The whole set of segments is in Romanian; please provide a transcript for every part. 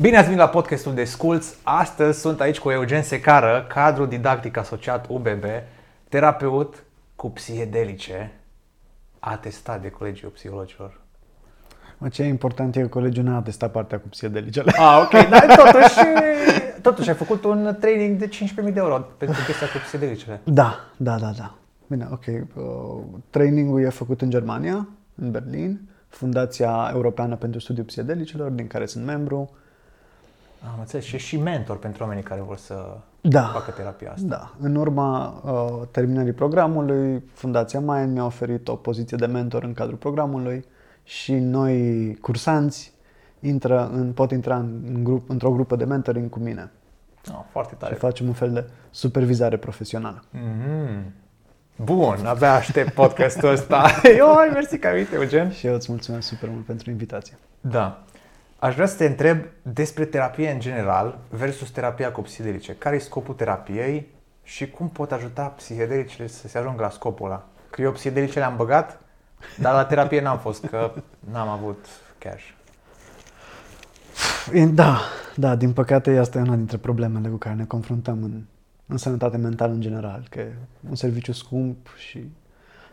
Bine ați venit la podcastul de Sculți. Astăzi sunt aici cu Eugen Secară, cadru didactic asociat UBB, terapeut cu psihedelice, atestat de Colegiul Psihologilor. Mă, ce e important e că colegiul n-a atestat partea cu psihedelicele. Ah, ok, dar totuși, totuși ai făcut un training de 15.000 de euro pentru chestia cu psihedelicele. Da, da, da, da. Bine, ok. Uh, trainingul e făcut în Germania, în Berlin, Fundația Europeană pentru Studiul Psihedelicelor, din care sunt membru. Am înțeles. Și și mentor pentru oamenii care vor să Da. facă terapia asta. Da. În urma uh, terminării programului, Fundația Mind mi-a oferit o poziție de mentor în cadrul programului și noi cursanți intră în, pot intra în, în grup, într-o grupă de mentoring cu mine Oh, foarte și tare. facem un fel de supervizare profesională. Mhm. Bun, abia aștept podcastul ăsta. Oi, mersi că ai venit, Eugen. Și eu îți mulțumesc super mult pentru invitație. Da. Aș vrea să te întreb despre terapie în general versus terapia cu psihedelice. Care e scopul terapiei și cum pot ajuta psihedelicele să se ajungă la scopul ăla? Că eu psihedelice le-am băgat, dar la terapie n-am fost, că n-am avut cash. E- Da, da, din păcate asta e una dintre problemele cu care ne confruntăm în, în sănătate mentală în general, că e un serviciu scump și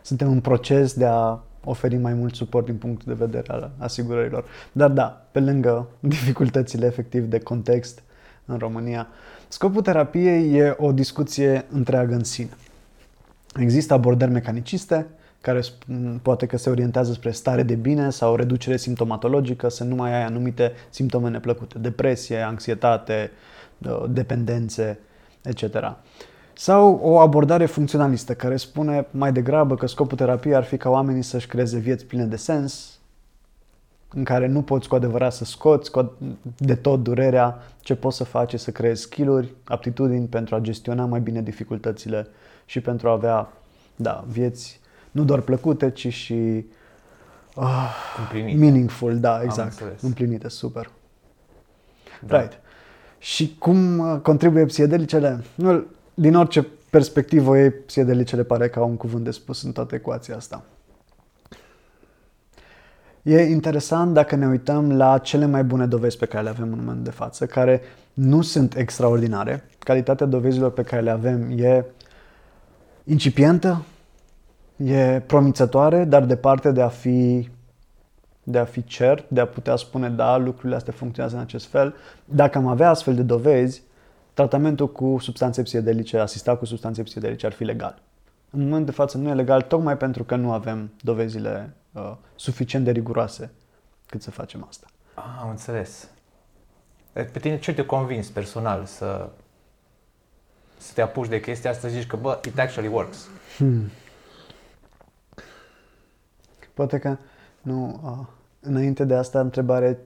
suntem în proces de a oferi mai mult suport din punct de vedere al asigurărilor. Dar da, pe lângă dificultățile efectiv de context în România, scopul terapiei e o discuție întreagă în sine. Există abordări mecaniciste care spun- poate că se orientează spre stare de bine sau reducere simptomatologică, să nu mai ai anumite simptome neplăcute, depresie, anxietate, uh, dependențe, etc. Sau o abordare funcționalistă care spune mai degrabă că scopul terapiei ar fi ca oamenii să-și creeze vieți pline de sens, în care nu poți cu adevărat să scoți cu ad- de tot durerea, ce poți să faci e să creezi skill-uri, aptitudini pentru a gestiona mai bine dificultățile și pentru a avea, da, vieți nu doar plăcute, ci și uh, Împlinit. meaningful, da, exact, înțeles. împlinite, super. Da. Right. Și cum uh, contribuie psihedelicele? Nu, din orice perspectivă ei, psihedelicele pare ca un cuvânt de spus în toată ecuația asta. E interesant dacă ne uităm la cele mai bune dovezi pe care le avem în momentul de față, care nu sunt extraordinare. Calitatea dovezilor pe care le avem e incipientă, e promițătoare, dar departe de a fi de a fi cert, de a putea spune da, lucrurile astea funcționează în acest fel. Dacă am avea astfel de dovezi, tratamentul cu substanțe psihedelice, asistat cu substanțe psihedelice ar fi legal. În momentul de față nu e legal tocmai pentru că nu avem dovezile uh, suficient de riguroase cât să facem asta. Ah, am înțeles. E, Pe tine ce te convins personal să, să te apuci de chestia asta, să zici că, bă, it actually works. Poate că nu, uh, înainte de asta întrebare,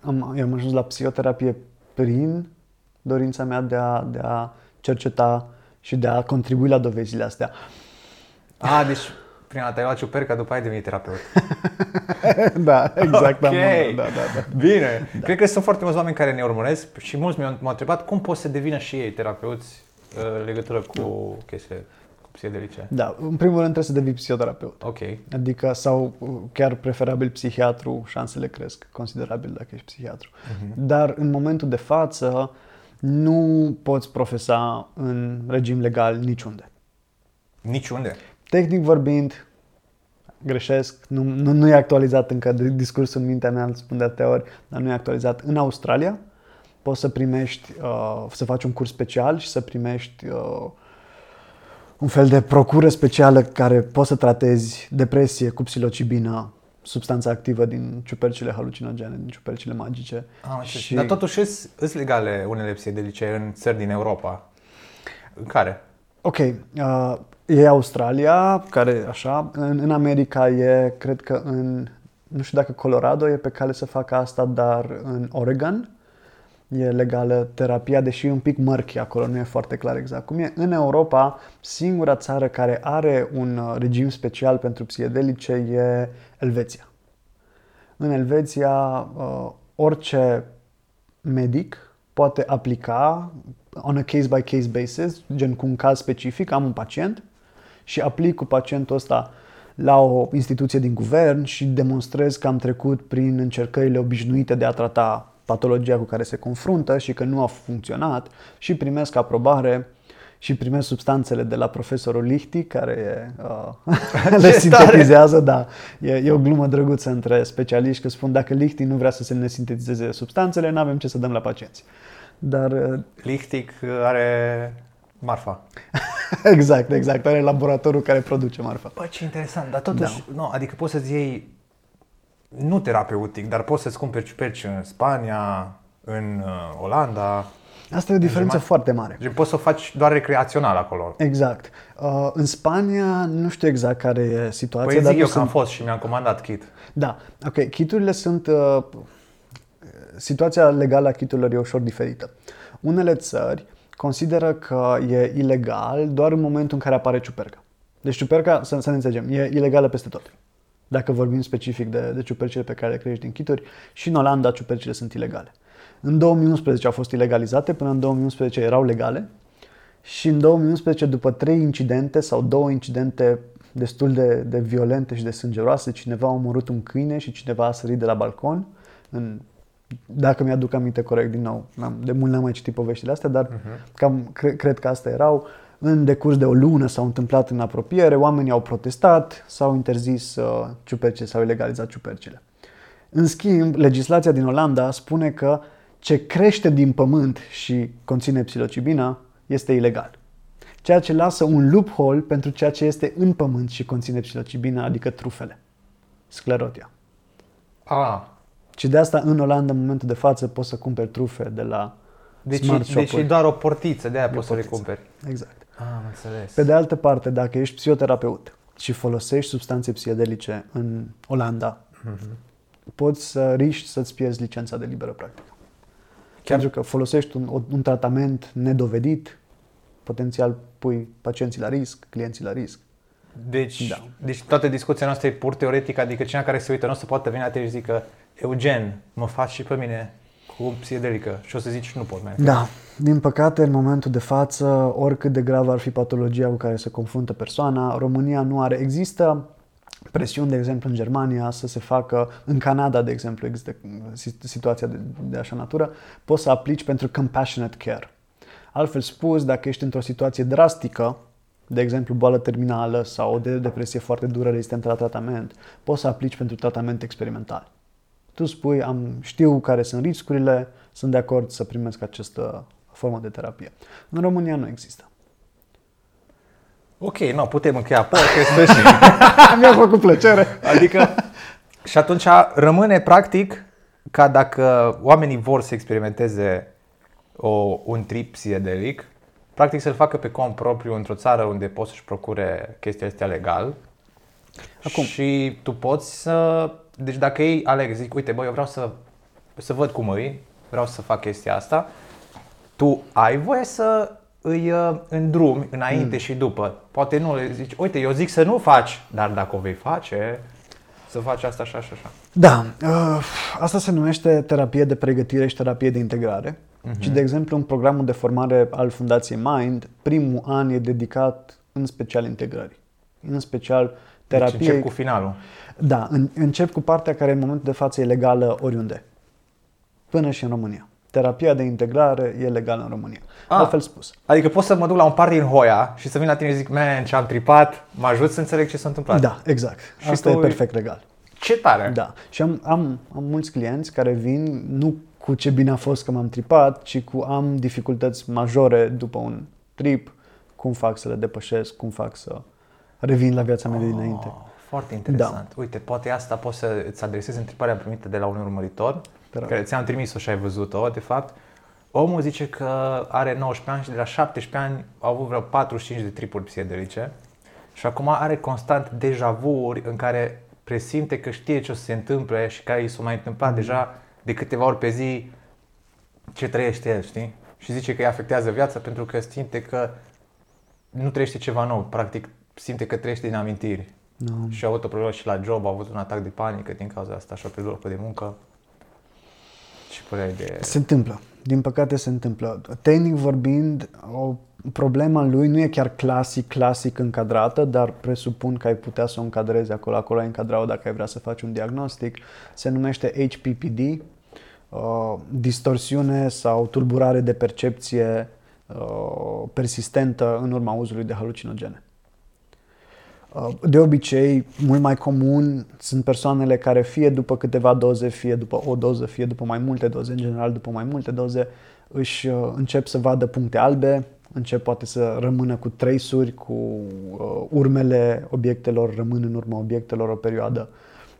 am, eu am ajuns la psihoterapie prin dorința mea de a, de a cerceta și de a contribui la dovezile astea. Ah, deci prima dată ai luat ciuperca, după ai devenit terapeut. da, exact. Ok. am- da, da, da. Bine. Da. Cred că sunt foarte mulți oameni care ne urmăresc și mulți mi-au m-au întrebat cum pot să devină și ei terapeuți uh, în legătură cu chestiile cu psihedelice. Da, în primul rând trebuie să devii psihoterapeut. Ok. Adică, sau uh, chiar preferabil psihiatru, șansele cresc considerabil dacă ești psihiatru. Dar în momentul de față nu poți profesa în regim legal niciunde. Niciunde. Tehnic vorbind, greșesc, nu, nu, nu e actualizat încă de discursul în mintea mea, îl spun de atâtea ori, dar nu e actualizat. În Australia poți să primești, uh, să faci un curs special și să primești uh, un fel de procură specială care poți să tratezi depresie cu psilocibină, substanța activă din ciupercile halucinogene, din ciupercile magice. Am înțeles. Și... Dar totuși sunt legale unele psihedelice în țări din Europa. În care? Ok, uh, e Australia, care așa, în, în America e, cred că în, nu știu dacă Colorado e pe cale să facă asta, dar în Oregon e legală terapia, deși e un pic murky acolo, nu e foarte clar exact cum e. În Europa, singura țară care are un uh, regim special pentru psihedelice e Elveția. În Elveția, uh, orice medic poate aplica on a case-by-case basis, gen cu un caz specific, am un pacient și aplic cu pacientul ăsta la o instituție din guvern și demonstrez că am trecut prin încercările obișnuite de a trata patologia cu care se confruntă și că nu a funcționat și primesc aprobare și primesc substanțele de la profesorul Lichti, care uh, le sintetizează, da. E, e o glumă drăguță între specialiști, că spun dacă Lichti nu vrea să se ne sintetizeze substanțele, nu avem ce să dăm la pacienți. Dar... Uh, Lichtic are marfa. exact, exact. Are laboratorul care produce marfa. Bă, ce interesant. Dar totuși, da. nu, adică poți să-ți iei, nu terapeutic, dar poți să-ți cumperi ciuperci în Spania, în uh, Olanda, Asta e o diferență German... foarte mare. Deci poți să o faci doar recreațional acolo. Exact. Uh, în Spania nu știu exact care e situația. Păi dar zic eu sunt... că am fost și mi-am comandat kit. Da, ok. Kiturile sunt... Uh, situația legală a kiturilor e ușor diferită. Unele țări consideră că e ilegal doar în momentul în care apare ciuperca. Deci ciuperca, să, să ne înțelegem, e ilegală peste tot. Dacă vorbim specific de, de ciupercile pe care le crești din kituri, și în Olanda ciupercile sunt ilegale. În 2011 au fost ilegalizate, până în 2011 erau legale și în 2011, după trei incidente sau două incidente destul de, de violente și de sângeroase, cineva a omorât un câine și cineva a sărit de la balcon. În, dacă mi-aduc aminte corect, din nou, n-am, de mult n-am mai citit poveștile astea, dar uh-huh. cam cre, cred că astea erau. În decurs de o lună s-au întâmplat în apropiere, oamenii au protestat, s-au interzis uh, ciupercile, s-au ilegalizat ciupercile. În schimb, legislația din Olanda spune că ce crește din pământ și conține psilocibina este ilegal. Ceea ce lasă un loophole pentru ceea ce este în pământ și conține psilocibina, adică trufele. Sclerotia. Ah. Și de asta în Olanda, în momentul de față, poți să cumperi trufe de la deci, smart deci e doar o portiță, de aia poți să le cumperi. Exact. Ah, am înțeles. Pe de altă parte, dacă ești psihoterapeut și folosești substanțe psihedelice în Olanda, mm-hmm. poți să riști să-ți pierzi licența de liberă practică. Chiar? Pentru că folosești un, un tratament nedovedit, potențial pui pacienții la risc, clienții la risc. Deci, da. deci toată discuția noastră e pur teoretică, adică cineva care se uită nu o să poată veni la tine și zică Eugen, mă faci și pe mine cu psihedelică și o să zici nu pot mai. Da, din păcate în momentul de față, oricât de grav ar fi patologia cu care se confruntă persoana, România nu are, există presiuni, de exemplu, în Germania să se facă, în Canada, de exemplu, există situația de, de așa natură, poți să aplici pentru compassionate care. Altfel spus, dacă ești într-o situație drastică, de exemplu boală terminală sau o de depresie foarte dură rezistentă la tratament, poți să aplici pentru tratament experimental. Tu spui, am, știu care sunt riscurile, sunt de acord să primesc această formă de terapie. În România nu există. Ok, nu, putem încheia podcastul și... Mi-a făcut plăcere. Adică, și atunci rămâne practic ca dacă oamenii vor să experimenteze o, un trip psihedelic, practic să-l facă pe cont propriu într-o țară unde poți să-și procure chestia astea legal. Acum. Și tu poți să... Deci dacă ei aleg, zic, uite, băi, eu vreau să, să văd cum îi, vreau să fac chestia asta, tu ai voie să îi uh, îndrumi înainte mm. și după. Poate nu le zici, uite, eu zic să nu faci, dar dacă o vei face, să faci asta așa și așa. Da, uh, asta se numește terapie de pregătire și terapie de integrare. Uh-huh. Și, de exemplu, în programul de formare al Fundației Mind, primul an e dedicat în special integrării. În special terapie. Deci încep cu finalul. Da, în, încep cu partea care în momentul de față e legală oriunde. Până și în România terapia de integrare e legală în România. Ah, Altfel spus. Adică pot să mă duc la un party în Hoia și să vin la tine și zic, man, ce am tripat, mă ajut să înțeleg ce s-a întâmplat. Da, exact. Și Asta tu... e perfect legal. Ce tare! Da. Și am, am, am mulți clienți care vin nu cu ce bine a fost că m-am tripat, ci cu am dificultăți majore după un trip, cum fac să le depășesc, cum fac să revin la viața mea de dinainte. Oh, foarte interesant. Da. Uite, poate asta poți să îți adresezi întrebarea primită de la un urmăritor care ți-am trimis-o și ai văzut-o, de fapt, omul zice că are 19 ani și de la 17 ani au avut vreo 45 de tripuri psihedelice și acum are constant deja vu în care presimte că știe ce o să se întâmple și care i s-a mai întâmplat mm-hmm. deja de câteva ori pe zi ce trăiește el, știi? Și zice că îi afectează viața pentru că simte că nu trăiește ceva nou, practic simte că trăiește din amintiri. No. Și a avut o problemă și la job, a avut un atac de panică din cauza asta și a pierdut locul de muncă. Și păreai de... Se întâmplă. Din păcate se întâmplă. Tehnic vorbind, o problema lui nu e chiar clasic, clasic încadrată, dar presupun că ai putea să o încadrezi acolo. Acolo ai încadra dacă ai vrea să faci un diagnostic. Se numește HPPD, uh, distorsiune sau tulburare de percepție uh, persistentă în urma uzului de halucinogene. Uh, de obicei, mult mai comun sunt persoanele care fie după câteva doze, fie după o doză, fie după mai multe doze, în general după mai multe doze, își uh, încep să vadă puncte albe, încep poate să rămână cu trace cu uh, urmele obiectelor, rămân în urma obiectelor o perioadă.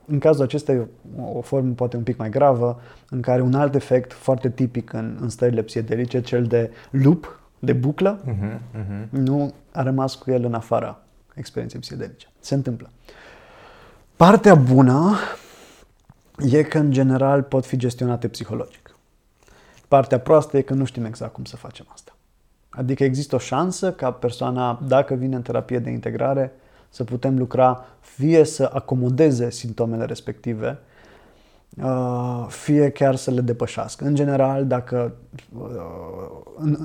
În cazul acesta e o, o formă poate un pic mai gravă, în care un alt efect foarte tipic în, în stările psihedelice, cel de loop, de buclă, uh-huh, uh-huh. nu a rămas cu el în afara experienței psihedelice. Se întâmplă. Partea bună e că, în general, pot fi gestionate psihologic. Partea proastă e că nu știm exact cum să facem asta. Adică există o șansă ca persoana, dacă vine în terapie de integrare, să putem lucra fie să acomodeze simptomele respective, uh, fie chiar să le depășească. În general, dacă uh,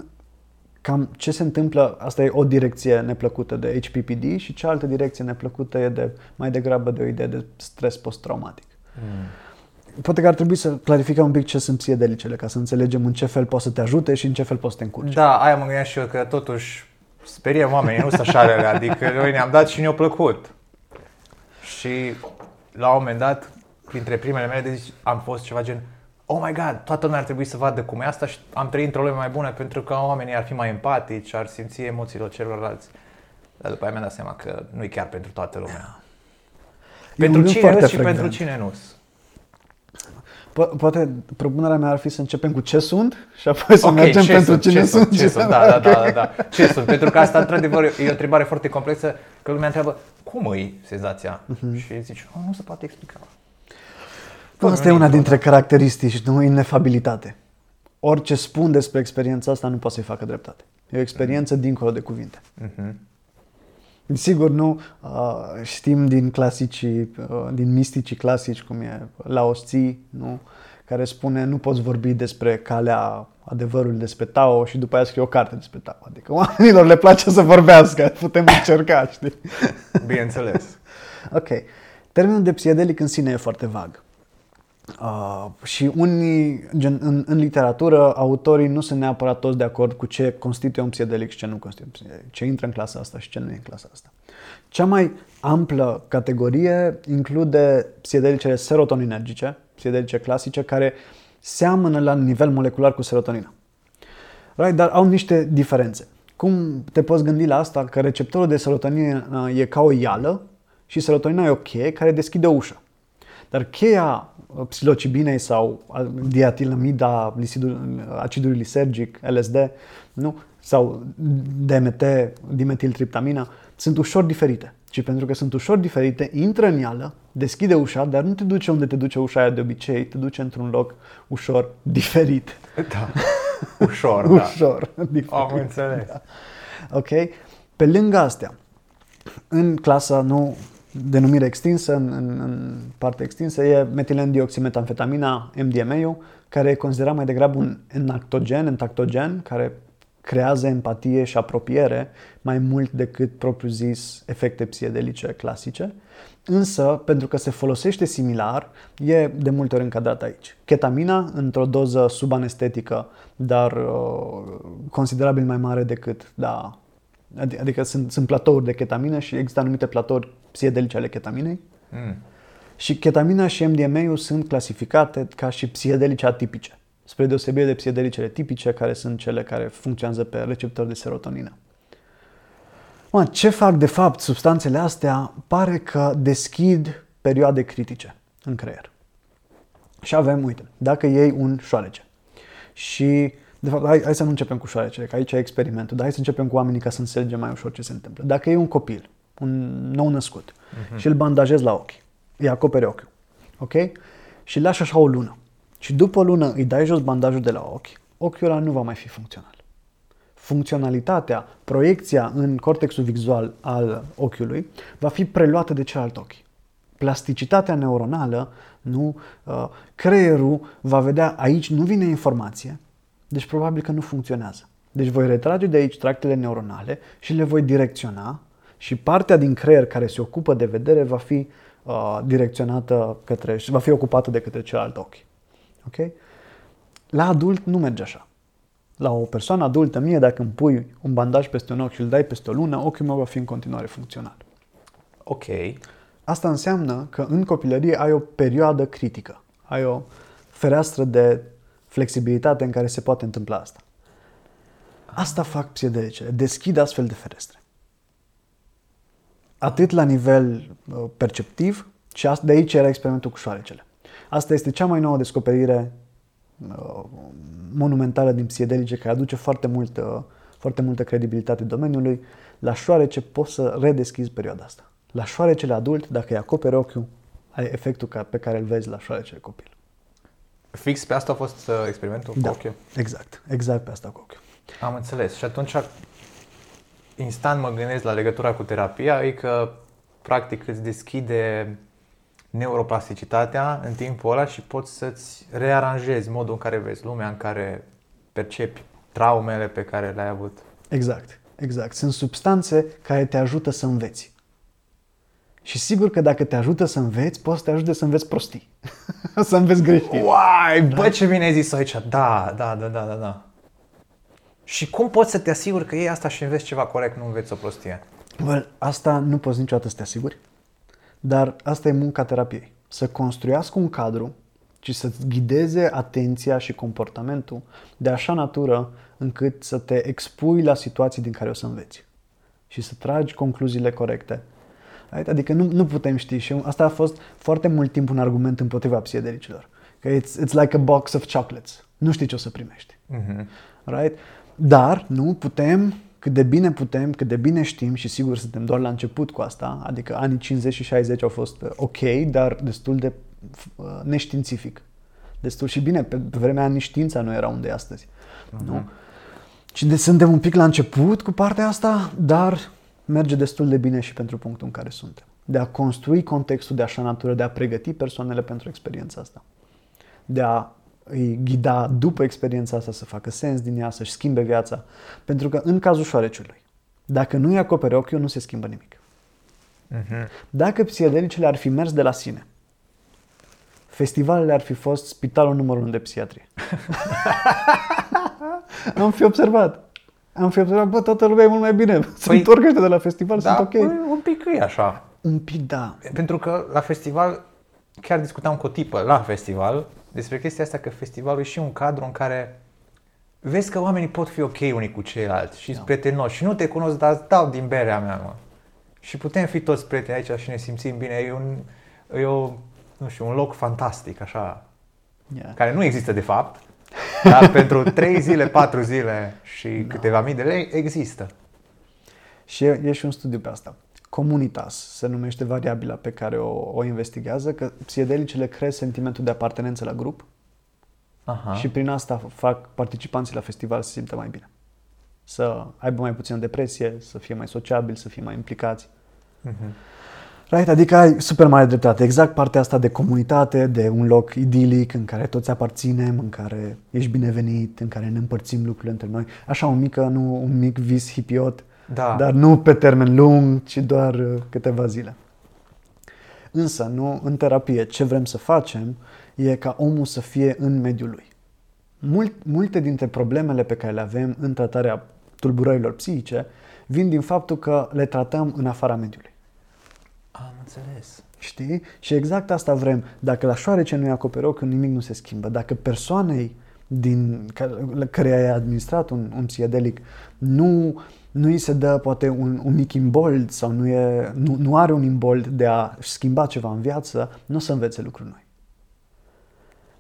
cam ce se întâmplă, asta e o direcție neplăcută de HPPD și cealaltă direcție neplăcută e de mai degrabă de o idee de stres post-traumatic. Mm. Poate că ar trebui să clarificăm un pic ce sunt psiedelicele, ca să înțelegem în ce fel poate să te ajute și în ce fel poți să te încurci. Da, aia mă gândeam și eu, că totuși speriem oamenii, nu sunt așa adică noi ne-am dat și ne-a plăcut. Și la un moment dat, printre primele mele deci am fost ceva gen oh my god, toată lumea ar trebui să vadă cum e asta și am trăit într-o lume mai bună pentru că oamenii ar fi mai empatici, ar simți emoțiile celorlalți. Dar după aia mi-am dat seama că nu e chiar pentru toată lumea. E pentru cine râs și pentru cine nu Po- poate propunerea mea ar fi să începem cu ce sunt și apoi să okay, mergem pentru sunt, cine ce sunt. Ce sunt, da, da, da, da, da. Ce sunt? Pentru că asta, într-adevăr, e o întrebare foarte complexă, că lumea întreabă, cum e senzația? Uh-huh. Și zici, oh, nu se poate explica. Asta e una dintre caracteristici, nu inefabilitate. Orice spun despre experiența asta nu poate să-i facă dreptate. E o experiență uh-huh. dincolo de cuvinte. Uh-huh. Sigur, nu știm din clasicii, din misticii clasici, cum e Lao Tzu, nu? care spune nu poți vorbi despre calea adevărului despre Tao și după aia scrie o carte despre Tao. Adică oamenilor le place să vorbească, putem încerca, știi? Bineînțeles. ok. Termenul de psiedelic în sine e foarte vag. Uh, și unii, gen, în, în literatură, autorii nu sunt neapărat toți de acord cu ce constituie un psiedelic și ce nu constituie un psiedelic, ce intră în clasa asta și ce nu e în clasa asta. Cea mai amplă categorie include psiedelicele serotoninergice, psiedelice clasice, care seamănă la nivel molecular cu serotonina. Right? Dar au niște diferențe. Cum te poți gândi la asta? Că receptorul de serotonină e ca o ială și serotonina e o cheie care deschide o ușă. Dar cheia uh, psilocibinei sau diatilamida, acidului lisergic, LSD, nu? sau DMT, dimetiltriptamina, sunt ușor diferite. Și pentru că sunt ușor diferite, intră în ială, deschide ușa, dar nu te duce unde te duce ușa aia de obicei, te duce într-un loc ușor diferit. Da. Ușor, da. ușor, diferit. Am înțeles. Da. Ok? Pe lângă astea, în clasa nu denumire extinsă, în, în, în parte extinsă, e metilendioximetamfetamina, MDMA-ul, care e considerat mai degrabă un enactogen, entactogen, care creează empatie și apropiere mai mult decât propriu-zis efecte psiedelice clasice. Însă, pentru că se folosește similar, e de multe ori încadrat aici. Ketamina, într-o doză subanestetică, dar uh, considerabil mai mare decât da, Adică sunt, sunt platouri de ketamină și există anumite platouri psiedelice ale ketaminei. Mm. Și ketamina și MDMA-ul sunt clasificate ca și psiedelice atipice, spre deosebire de psiedelicele tipice, care sunt cele care funcționează pe receptori de serotonină. Mă, ce fac de fapt substanțele astea? Pare că deschid perioade critice în creier. Și avem, uite, dacă iei un șoarece și de fapt, hai, hai să nu începem cu șoarecele, că aici e experimentul, dar hai să începem cu oamenii ca să înțelegem mai ușor ce se întâmplă. Dacă e un copil, un nou născut, uh-huh. și îl bandajezi la ochi, îi acoperi ochiul, ok? Și îl lași așa o lună. Și după o lună îi dai jos bandajul de la ochi, ochiul ăla nu va mai fi funcțional. Funcționalitatea, proiecția în cortexul vizual al ochiului va fi preluată de celălalt ochi. Plasticitatea neuronală, nu, uh, creierul va vedea aici nu vine informație, deci probabil că nu funcționează. Deci voi retrage de aici tractele neuronale și le voi direcționa și partea din creier care se ocupă de vedere va fi uh, direcționată către, va fi ocupată de către celălalt ochi. Ok? La adult nu merge așa. La o persoană adultă, mie, dacă îmi pui un bandaj peste un ochi și îl dai peste o lună, ochiul meu va fi în continuare funcțional. Ok. Asta înseamnă că în copilărie ai o perioadă critică. Ai o fereastră de flexibilitate în care se poate întâmpla asta. Asta fac psiedelicele. Deschid astfel de ferestre. Atât la nivel uh, perceptiv, și de aici era experimentul cu șoarecele. Asta este cea mai nouă descoperire uh, monumentală din psiedelice care aduce foarte multă, foarte multă credibilitate domeniului. La șoarece poți să redeschizi perioada asta. La șoarecele adult, dacă îi acoperi ochiul, ai efectul pe care îl vezi la șoarecele copil. Fix pe asta a fost uh, experimentul da, cu ochiul? exact. Exact pe asta cu ochiul. Am înțeles. Și atunci instant mă gândesc la legătura cu terapia, e că practic îți deschide neuroplasticitatea în timpul ăla și poți să-ți rearanjezi modul în care vezi lumea, în care percepi traumele pe care le-ai avut. Exact, exact. Sunt substanțe care te ajută să înveți. Și sigur că dacă te ajută să înveți, poți să te ajute să înveți prostii. să înveți greșit. Uai, bă, ce bine ai zis aici. Da, da, da, da, da, da. Și cum poți să te asiguri că e asta și înveți ceva corect, nu înveți o prostie? Well, asta nu poți niciodată să te asiguri, dar asta e munca terapiei. Să construiască un cadru și să-ți ghideze atenția și comportamentul de așa natură încât să te expui la situații din care o să înveți și să tragi concluziile corecte. Adică nu, nu putem ști și asta a fost foarte mult timp un argument împotriva psiedericilor. Că it's, it's like a box of chocolates. Nu știi ce o să primești. Uh-huh. Right? Dar nu putem, cât de bine putem, cât de bine știm și sigur suntem doar la început cu asta, adică anii 50 și 60 au fost uh, ok, dar destul de uh, neștiințific. Destul și bine, pe, pe vremea nici știința nu era unde e astăzi. Uh-huh. Nu? Și de, suntem un pic la început cu partea asta, dar merge destul de bine și pentru punctul în care suntem. De a construi contextul de așa natură, de a pregăti persoanele pentru experiența asta. De a îi ghida după experiența asta să facă sens din ea, să-și schimbe viața. Pentru că în cazul șoareciului, dacă nu-i acoperi ochiul, nu se schimbă nimic. Uh-huh. Dacă psihedelicele ar fi mers de la sine, festivalele ar fi fost spitalul numărul 1 de psihiatrie. Am fi observat. Am fi observat, bă, toată lumea e mult mai bine. Se păi, întorc de la festival, da, sunt ok. Păi, un pic e așa. Un pic, da. Pentru că la festival, chiar discutam cu o tipă la festival despre chestia asta că festivalul e și un cadru în care vezi că oamenii pot fi ok unii cu ceilalți și da. prietenoși și nu te cunosc, dar dau din berea mea, mă. Și putem fi toți prieteni aici și ne simțim bine. E un, e o, nu știu, un loc fantastic, așa, yeah. care nu există de fapt, dar pentru 3 zile, 4 zile și da. câteva mii de lei există. Și e, e și un studiu pe asta. Comunitas se numește variabila pe care o, o investigează, că psiedelicele cresc sentimentul de apartenență la grup Aha. și prin asta fac participanții la festival să se simtă mai bine. Să aibă mai puțină depresie, să fie mai sociabili, să fie mai implicați. Uh-huh. Right? Adică ai super mare dreptate. Exact partea asta de comunitate, de un loc idilic în care toți aparținem, în care ești binevenit, în care ne împărțim lucrurile între noi. Așa un mic, nu, un mic vis hipiot da. dar nu pe termen lung, ci doar uh, câteva zile. Însă, nu, în terapie, ce vrem să facem e ca omul să fie în mediul lui. Mult, multe dintre problemele pe care le avem în tratarea tulburărilor psihice vin din faptul că le tratăm în afara mediului. Am înțeles. Știi? Și exact asta vrem. Dacă la șoarece nu-i acoperi ochiul, nimic nu se schimbă. Dacă persoanei din care ai administrat un, un psiedelic nu nu îi se dă poate un, un mic imbold sau nu, e, nu, nu are un imbold de a schimba ceva în viață, nu o să învețe lucruri noi.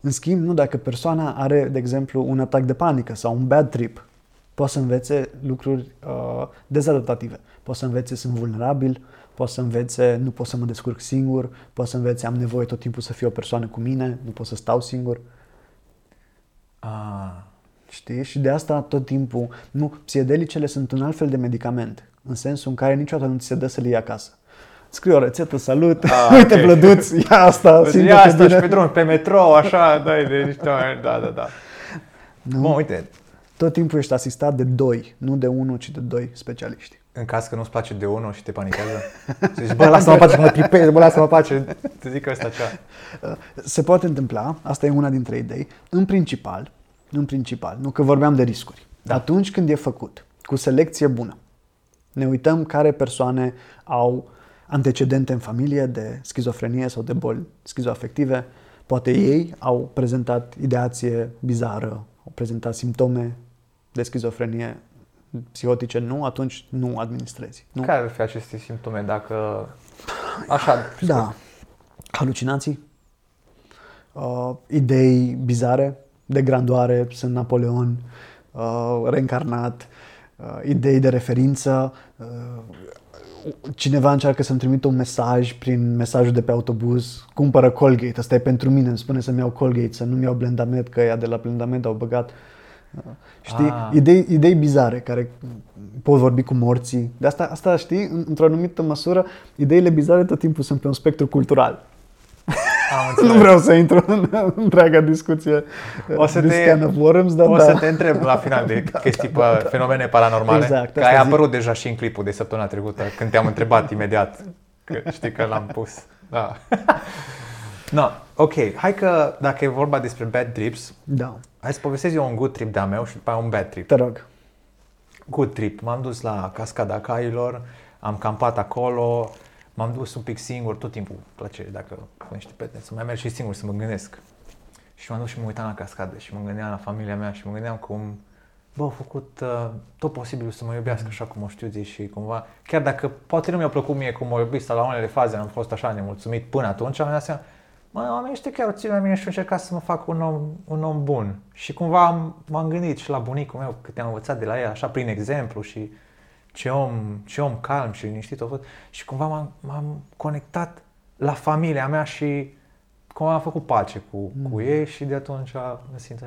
În schimb, nu dacă persoana are, de exemplu, un atac de panică sau un bad trip, poate să învețe lucruri uh, dezadaptative. Poate să învețe sunt vulnerabil, poate să învețe nu pot să mă descurc singur, poate să învețe am nevoie tot timpul să fiu o persoană cu mine, nu pot să stau singur. Ah, Știi? Și de asta tot timpul, nu, psiedelicele sunt un alt fel de medicament, în sensul în care niciodată nu ți se dă să le iei acasă. Scrie o rețetă, salut, A, ah, uite okay. plăduț, ia asta, simte Ia asta și pe drum, pe metrou, așa, dai de niște da, da, da. Nu? Bun, uite. Tot timpul ești asistat de doi, nu de unul, ci de doi specialiști. În caz că nu-ți place de unul și te panichează? Zici, bă, lasă-mă pace, mă tripez, bă, lasă-mă pace, te zic ăsta cea. Se poate întâmpla, asta e una dintre idei. În principal, în principal. Nu că vorbeam de riscuri. Da. Atunci când e făcut cu selecție bună, ne uităm care persoane au antecedente în familie de schizofrenie sau de boli schizoafective. Poate ei au prezentat ideație bizară, au prezentat simptome de schizofrenie psihotice, nu, atunci nu administrezi. Nu? Care ar fi aceste simptome dacă... Așa, Da. Halucinații, uh, idei bizare, de grandoare, sunt Napoleon, uh, reîncarnat, uh, idei de referință, uh, cineva încearcă să-mi trimită un mesaj prin mesajul de pe autobuz, cumpără Colgate, asta e pentru mine, îmi spune să-mi iau Colgate, să nu-mi iau Blendamed, că ea de la Blendamed au băgat uh, Știi? Ah. Idei, idei bizare care pot vorbi cu morții. De asta, asta știi, în- într-o anumită măsură, ideile bizare tot timpul sunt pe un spectru cultural. Am Nu înțeles. vreau să intru în întreaga discuție O să this te- kind of worms, dar O da. să te întreb la final de chestii pe fenomene paranormale. Exact, că asta ai zic. apărut deja și în clipul de săptămâna trecută, când te-am întrebat imediat. Că știi că l-am pus. Da. no, ok. Hai că dacă e vorba despre bad trips, Da, hai să povestesc eu un good trip de-a meu și după aia un bad trip. te rog. Good trip. M-am dus la Cascada Cailor, am campat acolo, m-am dus un pic singur, tot timpul plăcere dacă cunoști prieteni, să mai merg și singur să mă gândesc. Și m-am dus și mă uitam la cascadă și mă gândeam la familia mea și mă gândeam cum bă, au făcut uh, tot posibilul să mă iubească așa cum o știu zi și cumva, chiar dacă poate nu mi-a plăcut mie cum mă iubit sau la unele faze am fost așa nemulțumit până atunci, am dat seama, mă, oamenii ăștia chiar o țin la mine și au încercat să mă fac un om, un om bun. Și cumva am, m-am gândit și la bunicul meu, câte am învățat de la el, așa prin exemplu și ce om, ce om calm și liniștit a fost. Și cumva m-am, m-am conectat la familia mea și cumva am făcut pace cu, cu ei și de atunci mă simt...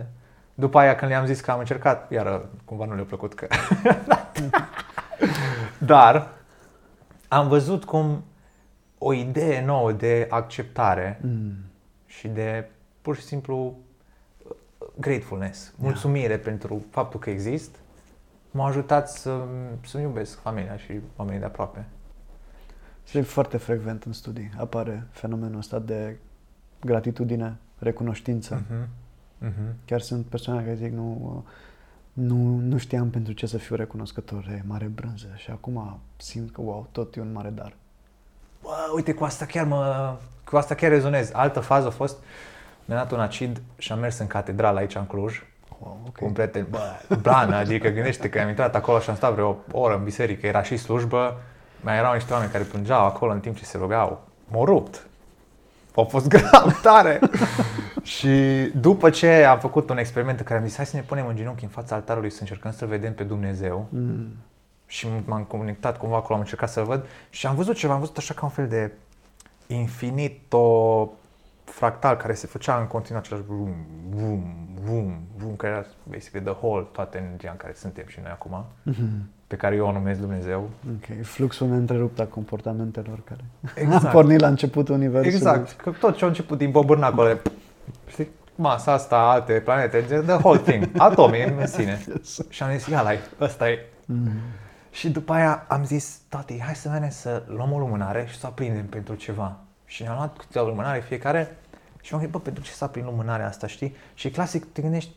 După aia când le-am zis că am încercat, iar cumva nu le-a plăcut că... Dar am văzut cum o idee nouă de acceptare Mm. și de pur și simplu gratefulness, mulțumire pentru faptul că exist, m-a ajutat să, să-mi iubesc familia și oamenii de aproape. Și e foarte frecvent în studii apare fenomenul ăsta de gratitudine, recunoștință. Mhm. Mhm. Chiar sunt persoane care zic, nu, nu, nu știam pentru ce să fiu recunoscător, e mare brânză și acum simt că, wow, tot e un mare dar. Bă, uite, cu asta chiar mă, cu asta chiar rezonez. Altă fază a fost, mi-a dat un acid și am mers în catedrală aici în Cluj, Wow, ok. cu un prieten, bă, blană, adică gândește că am intrat acolo și am stat vreo oră în biserică, era și slujbă, mai erau niște oameni care plângeau acolo în timp ce se rugau. M-au rupt. A fost grav tare. și după ce am făcut un experiment în care am zis, hai să ne punem în genunchi în fața altarului să încercăm să vedem pe Dumnezeu. Mm. Și m-am conectat cumva acolo, am încercat să-l văd și am văzut ceva, am văzut așa ca un fel de infinito fractal care se făcea în continuu același vum, vum, vum, vum, care era basically the whole, toată energia în care suntem și noi acum, Mhm. pe care eu o numesc Dumnezeu. Ok, fluxul neîntrerupt a comportamentelor care Exact. a pornit la începutul universului. Exact, că tot ce a început din bobârnacole, știi, masa asta, alte planete, the whole thing, atomii în sine. Yes. Și am zis, ia la ăsta e. Mm. Și după aia am zis, tati, hai să vedem să luăm o lumânare și să o aprindem pentru ceva. Și ne-am luat câteva lumânare fiecare și m-am gândit, bă, pentru ce să aprind lumânarea asta, știi? Și clasic te gândești,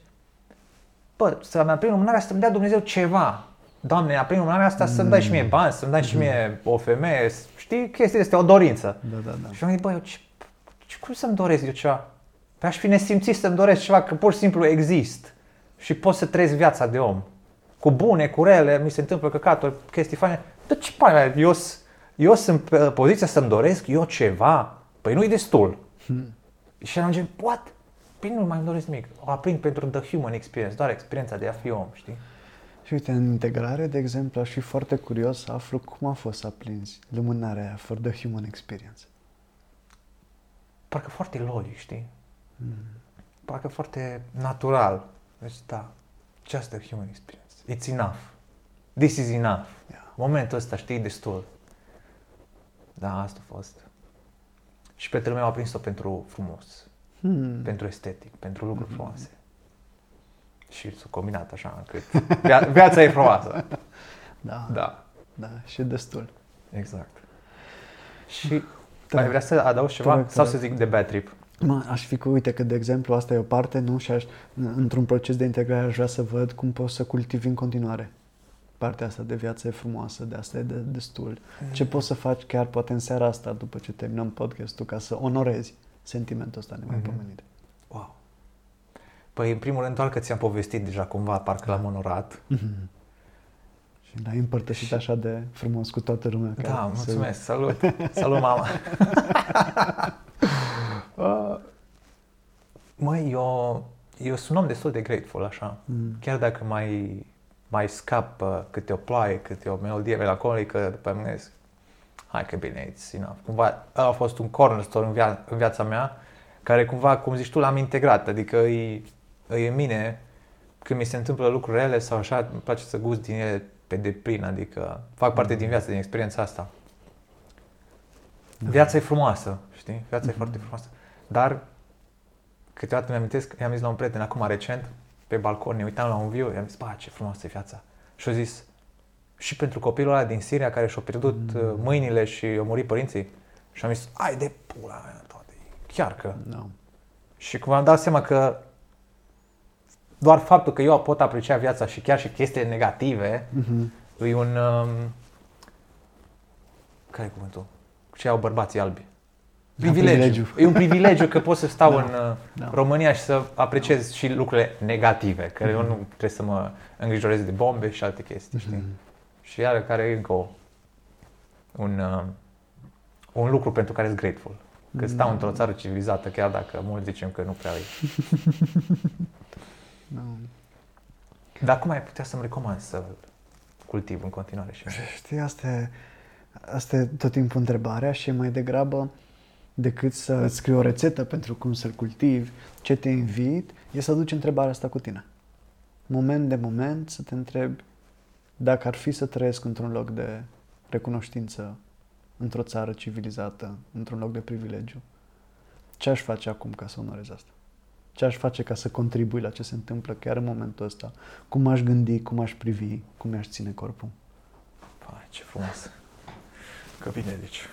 bă, să-mi aprind lumânarea să-mi dea Dumnezeu ceva. Doamne, aprind lumânarea asta să-mi dai și mie bani, să-mi dai și mie o femeie, știi? Chestia este o dorință. Da, da, da. Și am gândit, bă, eu ce, ce, cum să-mi doresc eu ceva? Păi aș fi nesimțit să-mi doresc ceva, că pur și simplu exist. Și pot să trăiesc viața de om. Cu bune, cu rele, mi se întâmplă căcaturi, chestii faine. Dar ce pane, mea, eu, s- eu sunt pe poziția să-mi doresc eu ceva? Păi nu-i destul. Și am zis, what? Păi nu mai îmi doresc nimic. O aprind pentru the human experience, doar experiența de a fi om, știi? Și uite, în integrare, de exemplu, aș fi foarte curios să aflu cum a fost să aprinzi lumânarea aia for the human experience. Parcă foarte logic, știi? Parcă foarte natural. Deci, da, just a human experience. It's enough. This is enough. Yeah. Momentul ăsta, știi, destul. Da, asta a fost. Și prietenul meu a prins-o pentru frumos, Hmm. pentru estetic, pentru lucruri frumoase. Și s-a combinat așa încât via- viața e frumoasă. Da, Da, da, și destul. exact. Și Te mai rog. vrea să adaugi ceva? rog, te Sau rog. să zic de bad trip? Mă, aș fi că, uite, că de exemplu asta e o parte, nu? Și aș, într-un proces de integrare aș vrea să văd cum poți să cultivi în continuare. Partea asta de viață e frumoasă, de asta e de, destul. Ce poți să faci chiar poate în seara asta, după ce terminăm podcastul, ca să onorezi sentimentul ăsta nemaipomenit. Mm-hmm. Wow. Păi, în primul rând, doar că ți-am povestit deja cumva, parcă l-am onorat. Mm-hmm. Și l-ai împărtășit și... așa de frumos cu toată lumea. Da, mulțumesc, se... salut! Salut, mama! uh, măi, eu, eu sunt om destul de grateful, așa. Mm. Chiar dacă mai, mai scapă câte o ploaie, câte o melodie melancolică, după mine hai că bine, it's enough. Cumva a fost un cornerstone în, via- în viața mea, care cumva, cum zici tu, l-am integrat, adică e, e în mine, când mi se întâmplă lucruri rele sau așa, îmi place să gust din ele pe deplin, adică fac parte din viață, din experiența asta. Da. Viața e frumoasă, știi? Viața mm-hmm. e mhm. foarte frumoasă. Dar câteodată mi-amintesc, i-am zis la un prieten acum recent, pe balcon, ne uitam la un viu, i-am zis, ba, ce frumoasă e viața. Și a zis, și pentru copilul ăla din Siria care și-a pierdut mm. mâinile și a murit părinții. Și am zis, ai de pula mea toate, chiar că. No. Și cum am dat seama că doar faptul că eu pot aprecia viața și chiar și chestiile negative, mm-hmm. e un... Um, care e cuvântul? Ce au bărbații albi? Privilegiu. privilegiu. E un privilegiu că pot să stau da, în uh, da. România și să apreciez da. și lucrurile negative, că mm-hmm. eu nu trebuie să mă îngrijorez de bombe și alte chestii, mm-hmm. știi? Și iară care e încă o, un, uh, un lucru pentru care sunt grateful. Că stau mm. într-o țară civilizată, chiar dacă mulți zicem că nu prea e. No. Dar cum ai putea să-mi recomand să cultiv în continuare și Știi, asta e, asta e tot timpul întrebarea și mai degrabă decât să îți scrii o rețetă pentru cum să-l cultivi, ce te invit, e să duci întrebarea asta cu tine. Moment de moment să te întrebi dacă ar fi să trăiesc într-un loc de recunoștință, într-o țară civilizată, într-un loc de privilegiu, ce aș face acum ca să onorez asta? Ce aș face ca să contribui la ce se întâmplă chiar în momentul ăsta? Cum aș gândi, cum aș privi, cum mi-aș ține corpul? Pai, ce frumos! Că bine deci.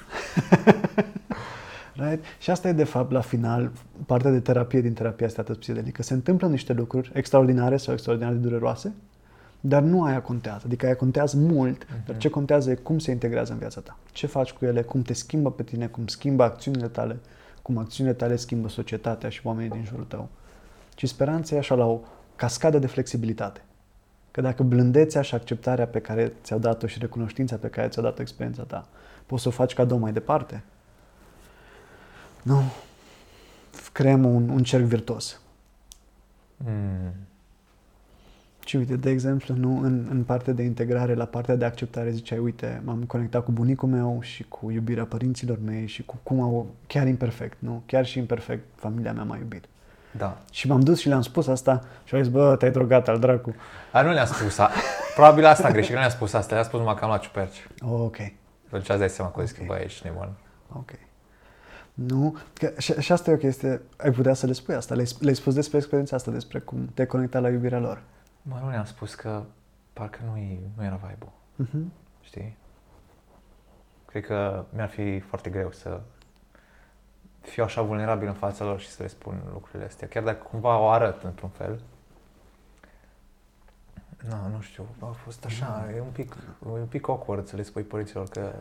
right? Și asta e de fapt la final partea de terapie din terapia asta atât psihedelică. Se întâmplă niște lucruri extraordinare sau extraordinar de dureroase, dar nu aia contează. Adică aia contează mult, uh-huh. dar ce contează e cum se integrează în viața ta. Ce faci cu ele, cum te schimbă pe tine, cum schimbă acțiunile tale, cum acțiunile tale schimbă societatea și oamenii din jurul tău. Și speranța e așa la o cascadă de flexibilitate. Că dacă blândețea și acceptarea pe care ți-au dat-o și recunoștința pe care ți-a dat-o experiența ta, poți să o faci cadou mai departe, nu, creăm un, un cerc virtuos. Mm. Și uite, de exemplu, nu în, în partea de integrare, la partea de acceptare, ziceai, uite, m-am conectat cu bunicul meu și cu iubirea părinților mei și cu cum au, chiar imperfect, nu? Chiar și imperfect, familia mea m-a iubit. Da. Și m-am dus și le-am spus asta și au zis, bă, te-ai drogat al dracu. A, nu le-am spus. A, probabil asta am greșit, nu le-am spus asta, le-am spus numai că am luat ciuperci. Oh, ok. Deci ați dai seama că okay. zic, bă, ești nebun. Ok. Nu, că, și, și asta e o chestie, ai putea să le spui asta, le-ai, le spus despre experiența asta, despre cum te-ai conectat la iubirea lor. Mă, nu le-am spus că parcă nu, nu era vibe uh-huh. Știi? Cred că mi-ar fi foarte greu să fiu așa vulnerabil în fața lor și să le spun lucrurile astea. Chiar dacă cumva o arăt într-un fel. Nu, no, nu știu, a fost așa, mm. e un pic, e un pic awkward să le spui părinților că...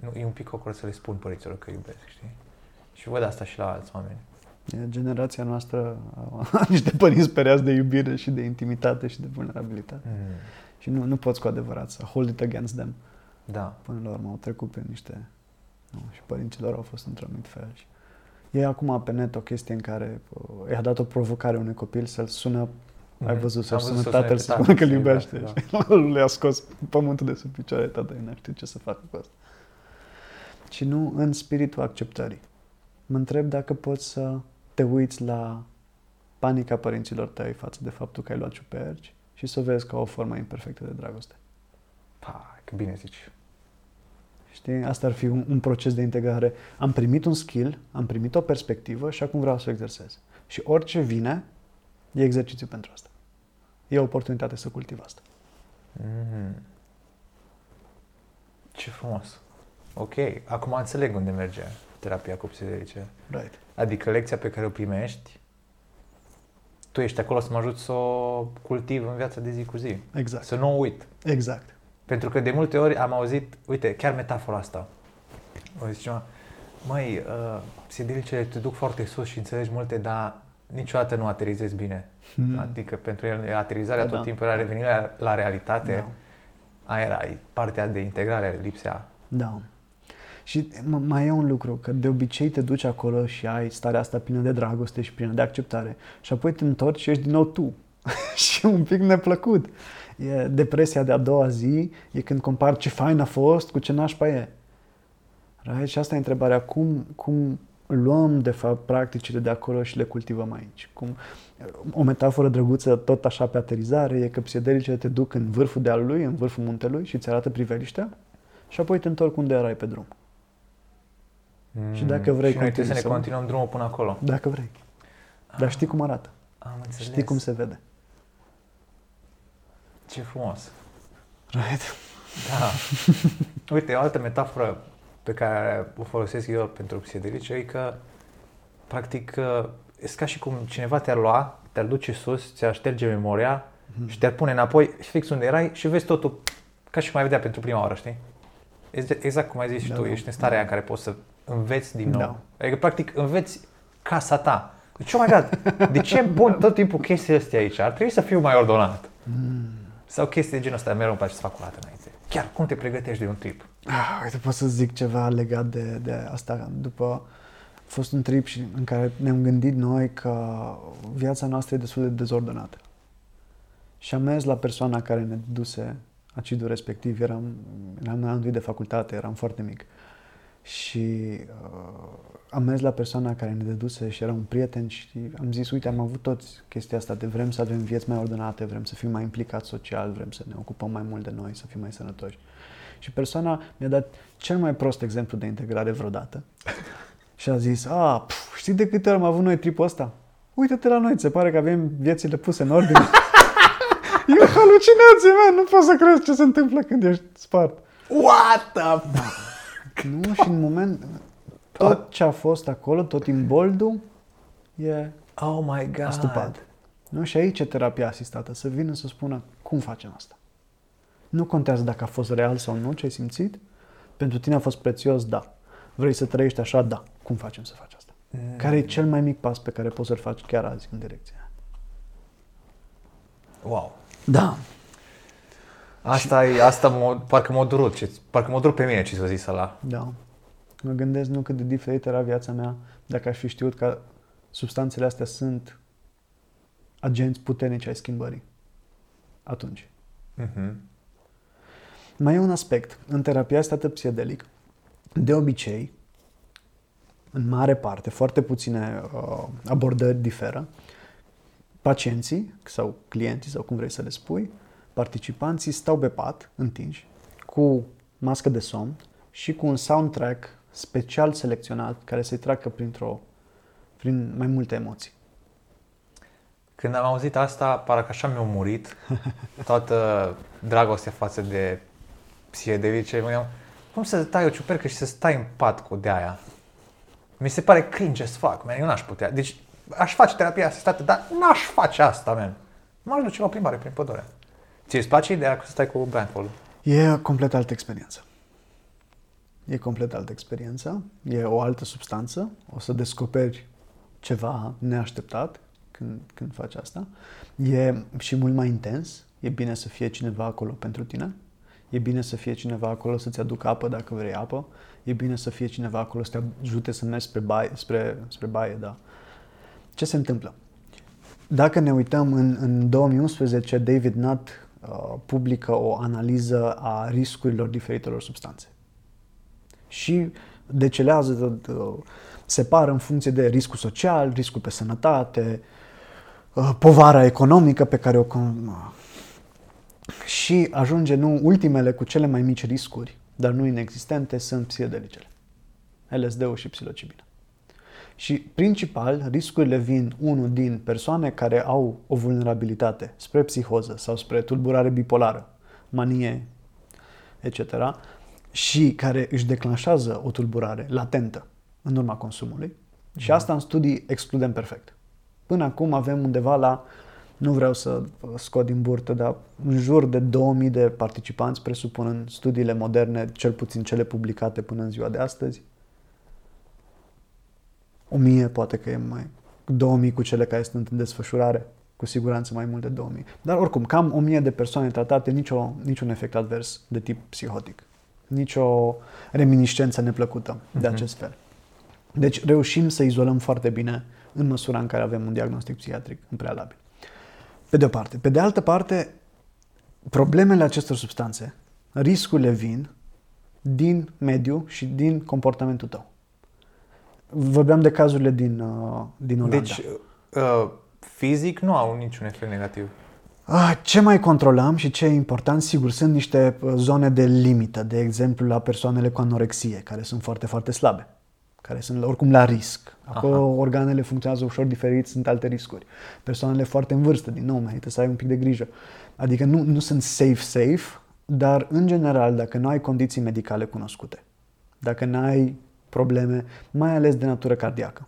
Nu, e un pic awkward să le spun părinților că iubesc, știi? Și văd asta și la alți oameni. Generația noastră a niște părinți speriați de iubire și de intimitate și de vulnerabilitate. Mm. Și nu, nu poți cu adevărat să hold it against them. Da. Până la urmă au trecut pe niște... Nu, și părinții lor au fost într-un anumit fel. Și e acum pe net o chestie în care uh, i-a dat o provocare unui copil să-l sună mm. ai văzut, să-l sună tatăl să spună că îl iubește. Da, da. Le-a scos pământul de sub picioare, tata, nu știu ce să facă cu asta. Și nu în spiritul acceptării. Mă întreb dacă poți să te uiți la panica părinților tăi față de faptul că ai luat ciuperci și să o vezi ca o formă imperfectă de dragoste. Pa, că bine zici. Știi? Asta ar fi un, un proces de integrare. Am primit un skill, am primit o perspectivă și acum vreau să o exersez. Și orice vine, e exercițiu pentru asta. E o oportunitate să cultiv asta. Mm. Ce frumos. Ok, acum înțeleg unde merge terapia cu psihedelice. Right. Adică lecția pe care o primești, tu ești acolo să mă ajut să o cultiv în viața de zi cu zi. Exact. Să nu o uit. Exact. Pentru că de multe ori am auzit, uite, chiar metafora asta. O zicea, măi, uh, psihedelicele te duc foarte sus și înțelegi multe, dar niciodată nu aterizezi bine. Hmm. Adică pentru el aterizarea Da, tot da. timpul era revenirea la realitate. Da. Aia era partea de integrare, lipsea. Da. Și m- mai e un lucru, că de obicei te duci acolo și ai starea asta plină de dragoste și plină de acceptare și apoi te întorci și ești din nou tu. și e un pic neplăcut. E depresia de a doua zi, e când compari ce fain a fost cu ce nașpa e. Right? Și asta e întrebarea, cum, cum luăm de fapt practicile de acolo și le cultivăm aici? Cum, o metaforă drăguță tot așa pe aterizare e că psihedelicele te duc în vârful dealului, în vârful muntelui și îți arată priveliștea și apoi te întorc unde erai pe drum. Și dacă vrei și noi trebuie să ne continui să- continuăm drumul până acolo. Dacă vrei. Dar știi cum arată. Am înțeles. Știi cum se vede. Ce frumos. Right? Da. Uite, o altă metaforă pe care o folosesc eu pentru psihedelice e că, practic, e ca și cum cineva te-ar lua, te-ar duce sus, ți-ar șterge memoria și te-ar pune înapoi fix unde erai și vezi totul ca și cum ai vedea pentru prima oară, știi? Este Exact cum ai zis și Da, tu, da. ești în starea aia în care poți să înveți din nou. Da. Adică, practic, înveți casa ta. Deci, oh my God, de ce pun tot timpul chestiile astea aici? Ar trebui să fiu mai ordonat. Mm. Sau chestii de genul ăsta, mereu îmi place să fac o dată înainte. Chiar, cum te pregătești de un trip? Ah, uite, pot să zic ceva legat de, de asta. După a fost un trip și în care ne-am gândit noi că viața noastră e destul de dezordonată. Și am mers la persoana care ne duse acidul respectiv. Eram, eram în anul doi de facultate, eram foarte mic. Și uh, am mers la persoana care ne deduse și era un prieten și am zis, uite, am avut toți chestia asta de vrem să avem vieți mai ordonate, vrem să fim mai implicați social, vrem să ne ocupăm mai mult de noi, să fim mai sănătoși. Și persoana mi-a dat cel mai prost exemplu de integrare vreodată. și a zis, a, pf, știi de câte ori am avut noi tripul ăsta? Uite-te la noi, ți se pare că avem viețile puse în ordine. e o halucinație, man, nu poți să crezi ce se întâmplă când ești spart. What the Nu, și în moment, tot ce a fost acolo, tot imboldul, e Oh my God. astupat. Nu? Și aici e terapia asistată, să vină să spună cum facem asta. Nu contează dacă a fost real sau nu ce ai simțit. Pentru tine a fost prețios, da. Vrei să trăiești așa, da. Cum facem să faci asta? Mm. Care e cel mai mic pas pe care poți să-l faci chiar azi în direcția aia? Wow. Da. Asta e, asta mă, parcă m-a durut, ce, parcă m-a durut pe mine ce s-a zis ăla. Da. Mă gândesc nu cât de diferită era viața mea dacă aș fi știut că substanțele astea sunt agenți puternici ai schimbării. Atunci. Mhm. Mai e un aspect. În terapia asta psihedelic, de obicei, în mare parte, foarte puține uh, abordări diferă, pacienții sau clienții sau cum vrei să le spui, participanții stau pe pat, întinși, cu mască de somn și cu un soundtrack special selecționat care să-i treacă printr-o, prin mai multe emoții. Când am auzit asta, parcă așa mi-a murit toată dragostea față de psihedelice. Mă gândeam, cum să tai o ciupercă și să stai în pat cu de aia? Mi se pare cringe as fuck, man. Eu n-aș putea. Deci aș face terapia asistată, dar n-aș face asta, man. M-aș duce la o plimbare prin pădure. Ție îți place ideea să stai cu blindfold? E complet altă experiență. E complet altă experiență, e o altă substanță, o să descoperi ceva neașteptat când, când faci asta. E și mult mai intens, e bine să fie cineva acolo pentru tine, e bine să fie cineva acolo să-ți aducă apă dacă vrei apă, e bine să fie cineva acolo să te ajute să mergi spre baie, spre, spre baie da. Ce se întâmplă? Dacă ne uităm în, în 2011, David Nutt uh, publică o analiză a riscurilor diferitelor substanțe. Și decelează, uh, separă în funcție de riscul social, riscul pe sănătate, uh, povara economică pe care o... con- Și ajunge, nu, ultimele cu cele mai mici riscuri, dar nu inexistente, sunt psihedelicele. LSD-ul și psilocibina. Și principal, riscurile vin, unul, din persoane care au o vulnerabilitate spre psihoză sau spre tulburare bipolară, manie, etc. și care își declanșează o tulburare latentă în urma consumului și asta în studii excludem perfect. Până acum avem undeva la, nu vreau să scot din burtă, dar în jur de 2000 de participanți, presupun în studiile moderne, cel puțin cele publicate până în ziua de astăzi. 1000 poate că e mai 2000 cu cele care sunt în desfășurare, cu siguranță mai mult de 2000. Dar oricum, cam 1000 de persoane tratate, nicio, niciun efect advers de tip psihotic. Nicio reminiscență neplăcută de uh-huh. acest fel. Deci reușim să izolăm foarte bine în măsura în care avem un diagnostic psihiatric în prealabil. Pe de o parte. Pe de altă parte, problemele acestor substanțe, riscurile vin din mediu și din comportamentul tău. Vorbeam de cazurile din, uh, din Olanda. Deci, uh, fizic nu au niciun efect negativ. Ah, ce mai controlăm și ce e important, sigur, sunt niște uh, zone de limită, de exemplu la persoanele cu anorexie, care sunt foarte, foarte slabe, care sunt oricum la risc. Acolo Aha. organele funcționează ușor diferit, sunt alte riscuri. Persoanele foarte în vârstă, din nou, merită să ai un pic de grijă. Adică nu, nu sunt safe-safe, dar în general, dacă nu ai condiții medicale cunoscute, dacă nu ai probleme, mai ales de natură cardiacă,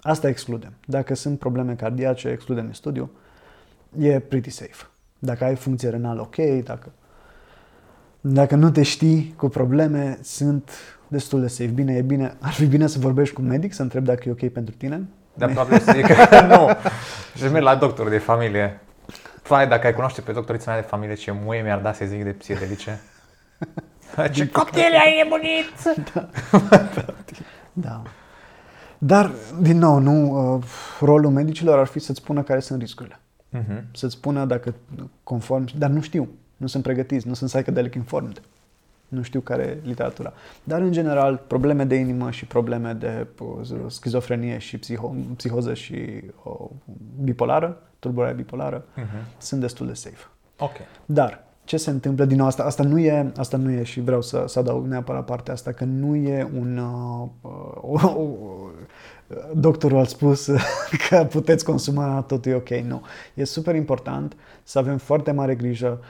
asta excludem. Dacă sunt probleme cardiace, excludem în studiu e pretty safe. Dacă ai funcție renală ok, dacă, dacă nu te știi cu probleme, sunt destul de safe. Bine, e bine, ar fi bine să vorbești cu un medic, să întreb dacă e ok pentru tine. Dar probabil să zic că nu. Și merg la doctor de familie. Fai, dacă ai cunoaște pe doctorița mea de familie, ce muie mi-ar da să zic de psihedelice. ce cocktail ai nebunit! Da. da. Dar, din nou, nu, uh, rolul medicilor ar fi să-ți spună care sunt riscurile uh-huh. să-ți spună dacă conform, dar nu știu, nu sunt pregătiți, nu sunt psychedelic informed. Nu știu care e literatura. Dar, în general, probleme de inimă și probleme de schizofrenie și psiho, psihoză și o, bipolară, tulburare bipolară, uh-huh. sunt destul de safe. Ok. Dar, ce se întâmplă din nou asta? Asta nu e, asta nu e și vreau să, să adaug neapărat partea asta, că nu e un, uh, o, o, doctorul a spus că puteți consuma, totul e ok. Nu. E super important să avem foarte mare grijă.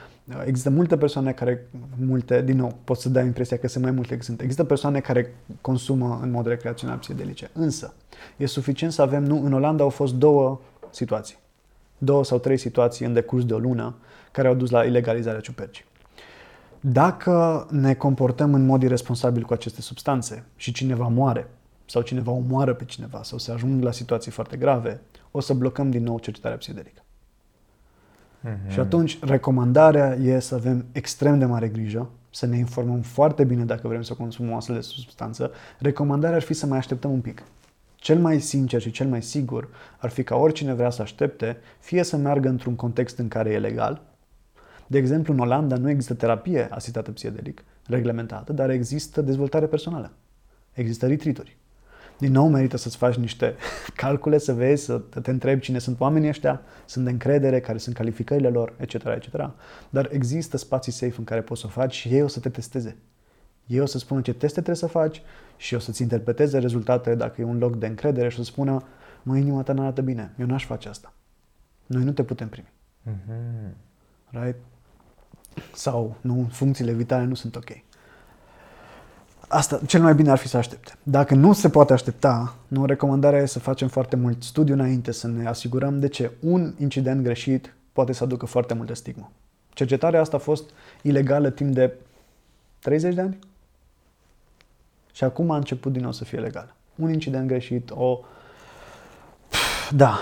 Există multe persoane care, multe, din nou, pot să dau impresia că sunt mai multe sunt. Există persoane care consumă în mod recreațional psihedelice. Însă, e suficient să avem, nu, în Olanda au fost două situații. Două sau trei situații în decurs de o lună care au dus la ilegalizarea ciupercii. Dacă ne comportăm în mod irresponsabil cu aceste substanțe și cineva moare sau cineva omoară pe cineva sau se ajung la situații foarte grave, o să blocăm din nou cercetarea psihedelică. Mm-hmm. Și atunci, recomandarea e să avem extrem de mare grijă, să ne informăm foarte bine dacă vrem să consumăm o astfel de substanță. Recomandarea ar fi să mai așteptăm un pic. Cel mai sincer și cel mai sigur ar fi ca oricine vrea să aștepte, fie să meargă într-un context în care e legal. De exemplu, în Olanda nu există terapie asistată psihedelic reglementată, dar există dezvoltare personală. Există retreat din nou merită să-ți faci niște calcule, să vezi, să te întrebi cine sunt oamenii ăștia, sunt de încredere, care sunt calificările lor, etc., etc. Dar există spații safe în care poți să o faci și ei o să te testeze. Ei o să spună ce teste trebuie să faci și o să-ți interpreteze rezultatele dacă e un loc de încredere și o să spună mă, inima ta nu arată bine, eu n-aș face asta. Noi nu te putem primi. Mm-hmm. Right? Sau nu, funcțiile vitale nu sunt ok. Asta, cel mai bine ar fi să aștepte. Dacă nu se poate aștepta, nu, recomandarea e să facem foarte mult studiu înainte, să ne asigurăm de ce un incident greșit poate să aducă foarte multă stigmă. Cercetarea asta a fost ilegală timp de 30 de ani și acum a început din nou să fie legală. Un incident greșit, o... Da,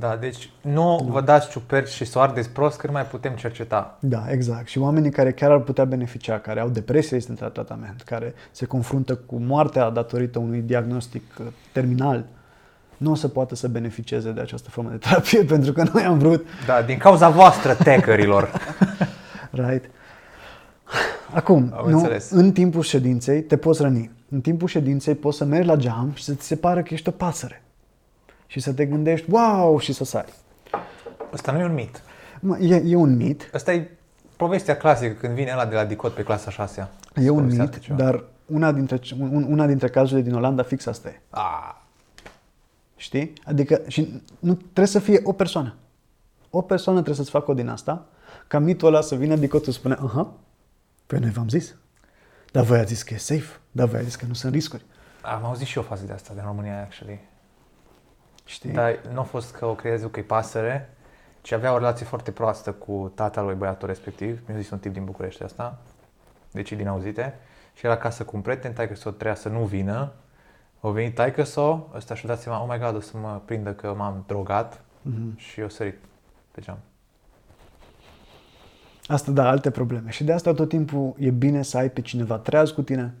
da, deci nu da. vă dați ciuperci și să o ardeți prost, că nu mai putem cerceta. Da, exact. Și oamenii care chiar ar putea beneficia, care au depresie este în tratament, care se confruntă cu moartea datorită unui diagnostic uh, terminal, nu o să poată să beneficieze de această formă de terapie, pentru că noi am vrut... Da, din cauza voastră, tecărilor. right. Acum, nu, în timpul ședinței te poți răni. În timpul ședinței poți să mergi la geam și să ți se pară că ești o pasăre și să te gândești, wow, și să sari. Ăsta nu e un mit. Mă, e, e un mit. Ăsta e povestea clasică când vine ăla de la Dicot pe clasa 6 E un mit, ceva. dar una dintre, un, una dintre cazurile din Olanda fix asta e. Ah. Știi? Adică și nu trebuie să fie o persoană. O persoană trebuie să-ți facă o din asta, ca mitul ăla să vină Dicot să spune, aha, păi noi v-am zis. Dar voi ați zis că e safe, dar voi ați zis că nu sunt riscuri. Am auzit și eu fază de asta, de România, actually. Știi? Dar nu a fost că o creez că e pasăre, ci avea o relație foarte proastă cu tatăl lui băiatul respectiv. Mi-a zis un tip din București asta, deci din auzite. Și era acasă cu un prieten, taică să o treia să nu vină. O venit taică să ăsta și-a dat seama, oh my god, o să mă prindă că m-am drogat Mhm. și eu sărit pe geam. Asta da, alte probleme. Și de asta tot timpul e bine să ai pe cineva treaz cu tine.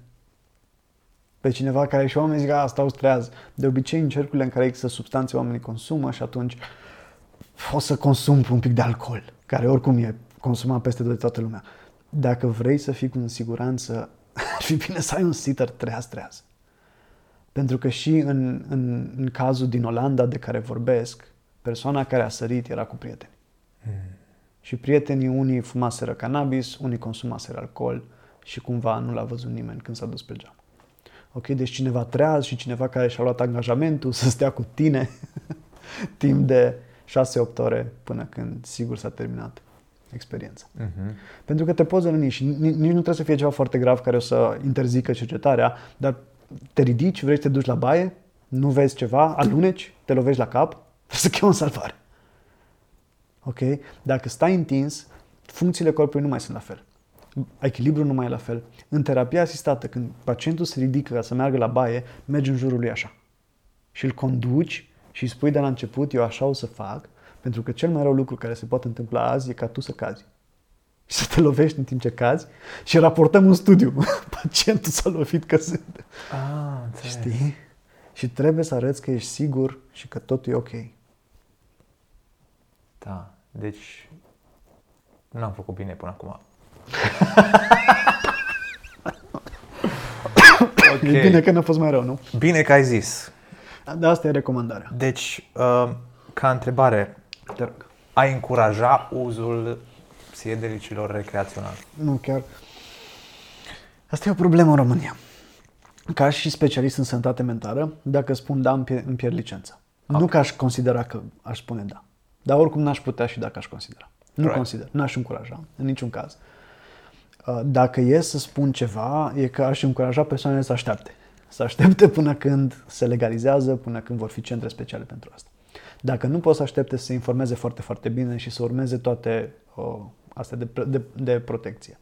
Pe cineva care și oamenii zic, a, stau treaz. De obicei, în cercurile în care există substanțe, oamenii consumă și atunci o să consum un pic de alcool, care oricum e consumat peste tot de toată lumea. Dacă vrei să fii în siguranță, ar fi bine să ai un sitter treaz, treaz. Pentru că și în, în, în cazul din Olanda de care vorbesc, persoana care a sărit era cu prieteni. Și prietenii unii fumaseră cannabis, unii consumaseră alcool și cumva nu l-a văzut nimeni când s-a dus pe geam. Ok, deci cineva treaz și cineva care și-a luat angajamentul să stea cu tine timp de 6-8 ore până când sigur s-a terminat experiența. Mhm. Pentru că te poți răni și ni- nici nu trebuie să fie ceva foarte grav care o să interzică cercetarea, dar te ridici, vrei să te duci la baie, nu vezi ceva, aluneci, te lovești la cap, trebuie să chemi o salvare. Ok? Dacă stai întins, funcțiile corpului nu mai sunt la fel. Echilibrul nu mai e la fel. În terapia asistată, când pacientul se ridică ca să meargă la baie, mergi în jurul lui așa. Și îl conduci și îi spui de la început, eu așa o să fac, pentru că cel mai rău lucru care se poate întâmpla azi e ca tu să cazi. Și să te lovești în timp ce cazi și raportăm un studiu. Pacientul s-a lovit căzând. Ah, înțeleg. Știi? Și trebuie să arăți că ești sigur și că totul e ok. Da, deci n-am făcut bine până acum. Ok. E bine că n-a fost mai rău, nu? Bine că ai zis. Dar asta e recomandarea. Deci, uh, ca întrebare, Te rog. ai încuraja uzul psihedelicilor recreațional? Nu, chiar. Asta e o problemă în România. Ca și specialist în sănătate mentală, dacă spun da, îmi pierd, îmi pierd licența. Nu că aș considera că aș spune da. Dar oricum n-aș putea și dacă aș considera. Nu Right. consider, n-aș încuraja, în niciun caz. Uh, Dacă e să spun ceva, e că aș încuraja persoanele să aștepte. Să aștepte până când se legalizează, până când vor fi centre speciale pentru asta. Dacă nu pot să aștepte să se informeze foarte, foarte bine și să urmeze toate uh, astea de, pr- de, de protecție.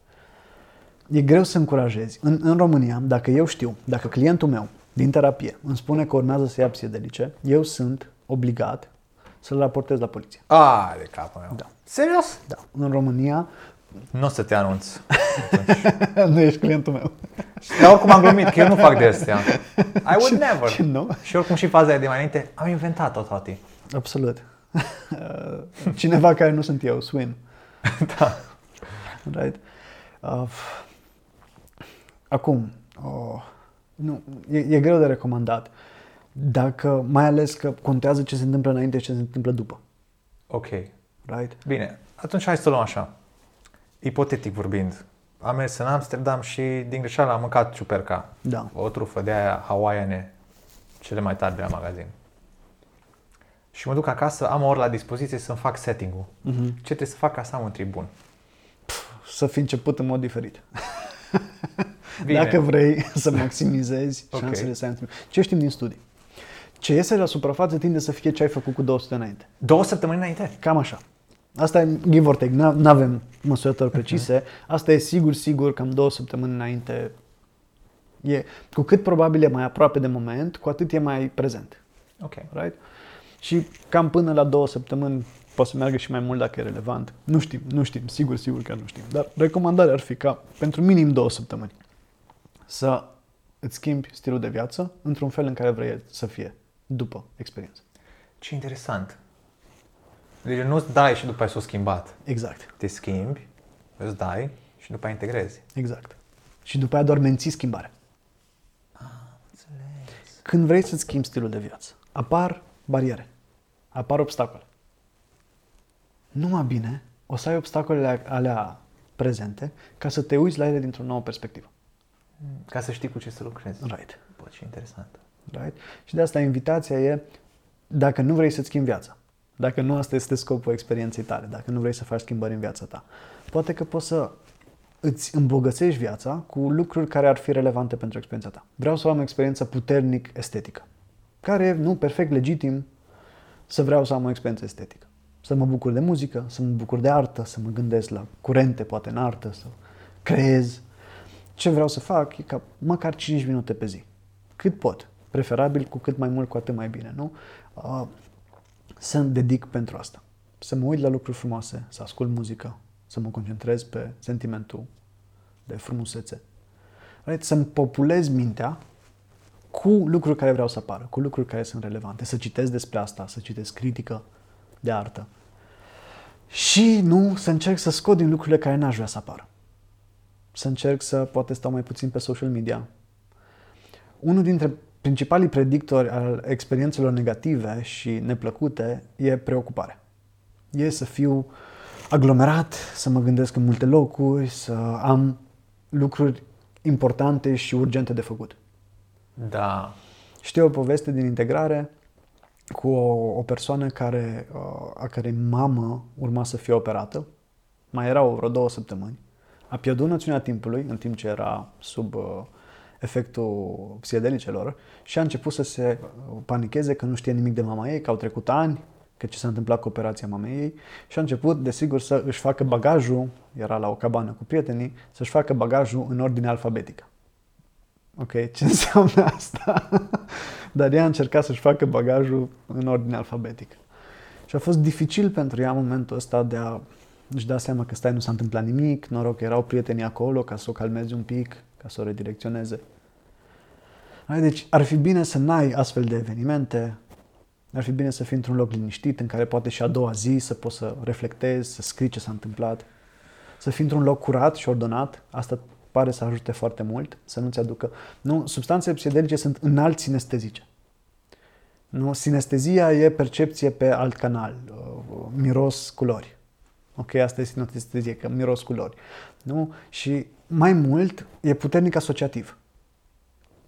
E greu să încurajezi. În, în România, dacă eu știu, dacă clientul meu din terapie îmi spune că urmează să ia psihedelice, eu sunt obligat să-l raportez la poliție. A, de capul meu. Da. Serios? Da. În România, Nu o să te anunț. nu ești clientul meu. Dar oricum am glumit, că eu nu fac de astea. I would never. Și nu? Și oricum și faza aia de mai înainte, am inventat-o, tati. Absolut. Cineva care nu sunt eu, swim. da. Right? Uh, acum, oh, nu, e, e greu de recomandat. Dacă, mai ales că contează ce se întâmplă înainte și ce se întâmplă după. Ok. Right? Bine, atunci hai să o luăm așa. Ipotetic vorbind, am mers în Amsterdam și din greșeală am mâncat ciuperca. Da. O trufă de aia hawaiane, cele mai tari de la magazin. Și mă duc acasă, am o oră la dispoziție să-mi fac setting-ul. Mhm. Ce trebuie să fac ca să am un tribun? Să fi început în mod diferit. Bine. Dacă vrei să maximizezi Ok. șansele să ai un tribun. Ce știm din studii? Ce iese la suprafață tinde să fie ce ai făcut cu 200 înainte. Două săptămâni înainte? Cam așa. Asta e give or take, nu avem măsurători precise. Asta e sigur, sigur, cam două săptămâni înainte. E, cu cât probabil e mai aproape de moment, cu atât e mai prezent. Ok. Right? Și cam până la două săptămâni poate să meargă și mai mult dacă e relevant. Nu știm, nu știm, sigur, sigur că nu știm. Dar recomandarea ar fi ca pentru minim două săptămâni să îți schimbi stilul de viață într-un fel în care vrei să fie după experiență. Ce interesant. Deci nu-ți dai și după aia s-o schimbat. Exact, Te schimbi, îți dai și după aia integrezi. exact. Și după aia doar menții schimbarea. Când vrei să-ți schimbi stilul de viață, apar bariere, apar obstacole. Numai bine o să ai obstacolele alea prezente ca să te uiți la ele dintr-o nouă perspectivă. Ca să știi cu ce să lucrezi. Right. Bă, ce interesant. right? Și de asta invitația e, dacă nu vrei să-ți schimbi viața, dacă nu asta este scopul experienței tale, dacă nu vrei să faci schimbări în viața ta, poate că poți să îți îmbogățești viața cu lucruri care ar fi relevante pentru experiența ta. Vreau să am o experiență puternic estetică, care e, nu, perfect legitim să vreau să am o experiență estetică. Să mă bucur de muzică, să mă bucur de artă, să mă gândesc la curente, poate în artă, să creez. Ce vreau să fac e ca măcar 5 minute pe zi. Cât pot. Preferabil cu cât mai mult, cu atât mai bine, nu? Uh, să-mi dedic pentru asta. Să mă uit la lucruri frumoase, să ascult muzică, să mă concentrez pe sentimentul de frumusețe. Right? Să-mi populez mintea cu lucruri care vreau să apară, cu lucruri care sunt relevante, să citesc despre asta, să citesc critică de artă. Și nu să încerc să scot din lucrurile care n-aș vrea să apară. Să încerc să poate stau mai puțin pe social media. Unul dintre principalii predictori al experiențelor negative și neplăcute e preocuparea. E să fiu aglomerat, să mă gândesc în multe locuri, să am lucruri importante și urgente de făcut. Da. Știu o poveste din integrare cu o, o persoană care, uh, a cărei mamă urma să fie operată. Mai erau vreo două săptămâni. A pierdut noțiunea timpului în timp ce era sub uh, efectul psihedelicelor și a început să se panicheze că nu știe nimic de mama ei, că au trecut ani, că ce s-a întâmplat cu operația mamei ei și a început, desigur, să își facă bagajul, era la o cabană cu prietenii, să-și facă bagajul în ordine alfabetică. Ok, ce înseamnă asta? Dar ea a încercat să-și facă bagajul în ordine alfabetică. Și a fost dificil pentru ea în momentul ăsta de a își da seama că stai, nu s-a întâmplat nimic, noroc că erau prietenii acolo ca să o calmeze un pic, ca să o redirecționeze. Deci ar fi bine să n-ai astfel de evenimente, ar fi bine să fii într-un loc liniștit în care poate și a doua zi să poți să reflectezi, să scrii ce s-a întâmplat, să fii într-un loc curat și ordonat, asta pare să ajute foarte mult, să nu-ți aducă... Nu, substanțele psihedelice sunt înalt sinestezice. Nu? Sinestezia e percepție pe alt canal, uh, miros culori. Ok, asta e sinestezie, că miros culori. Nu? Și mai mult, e puternic asociativ.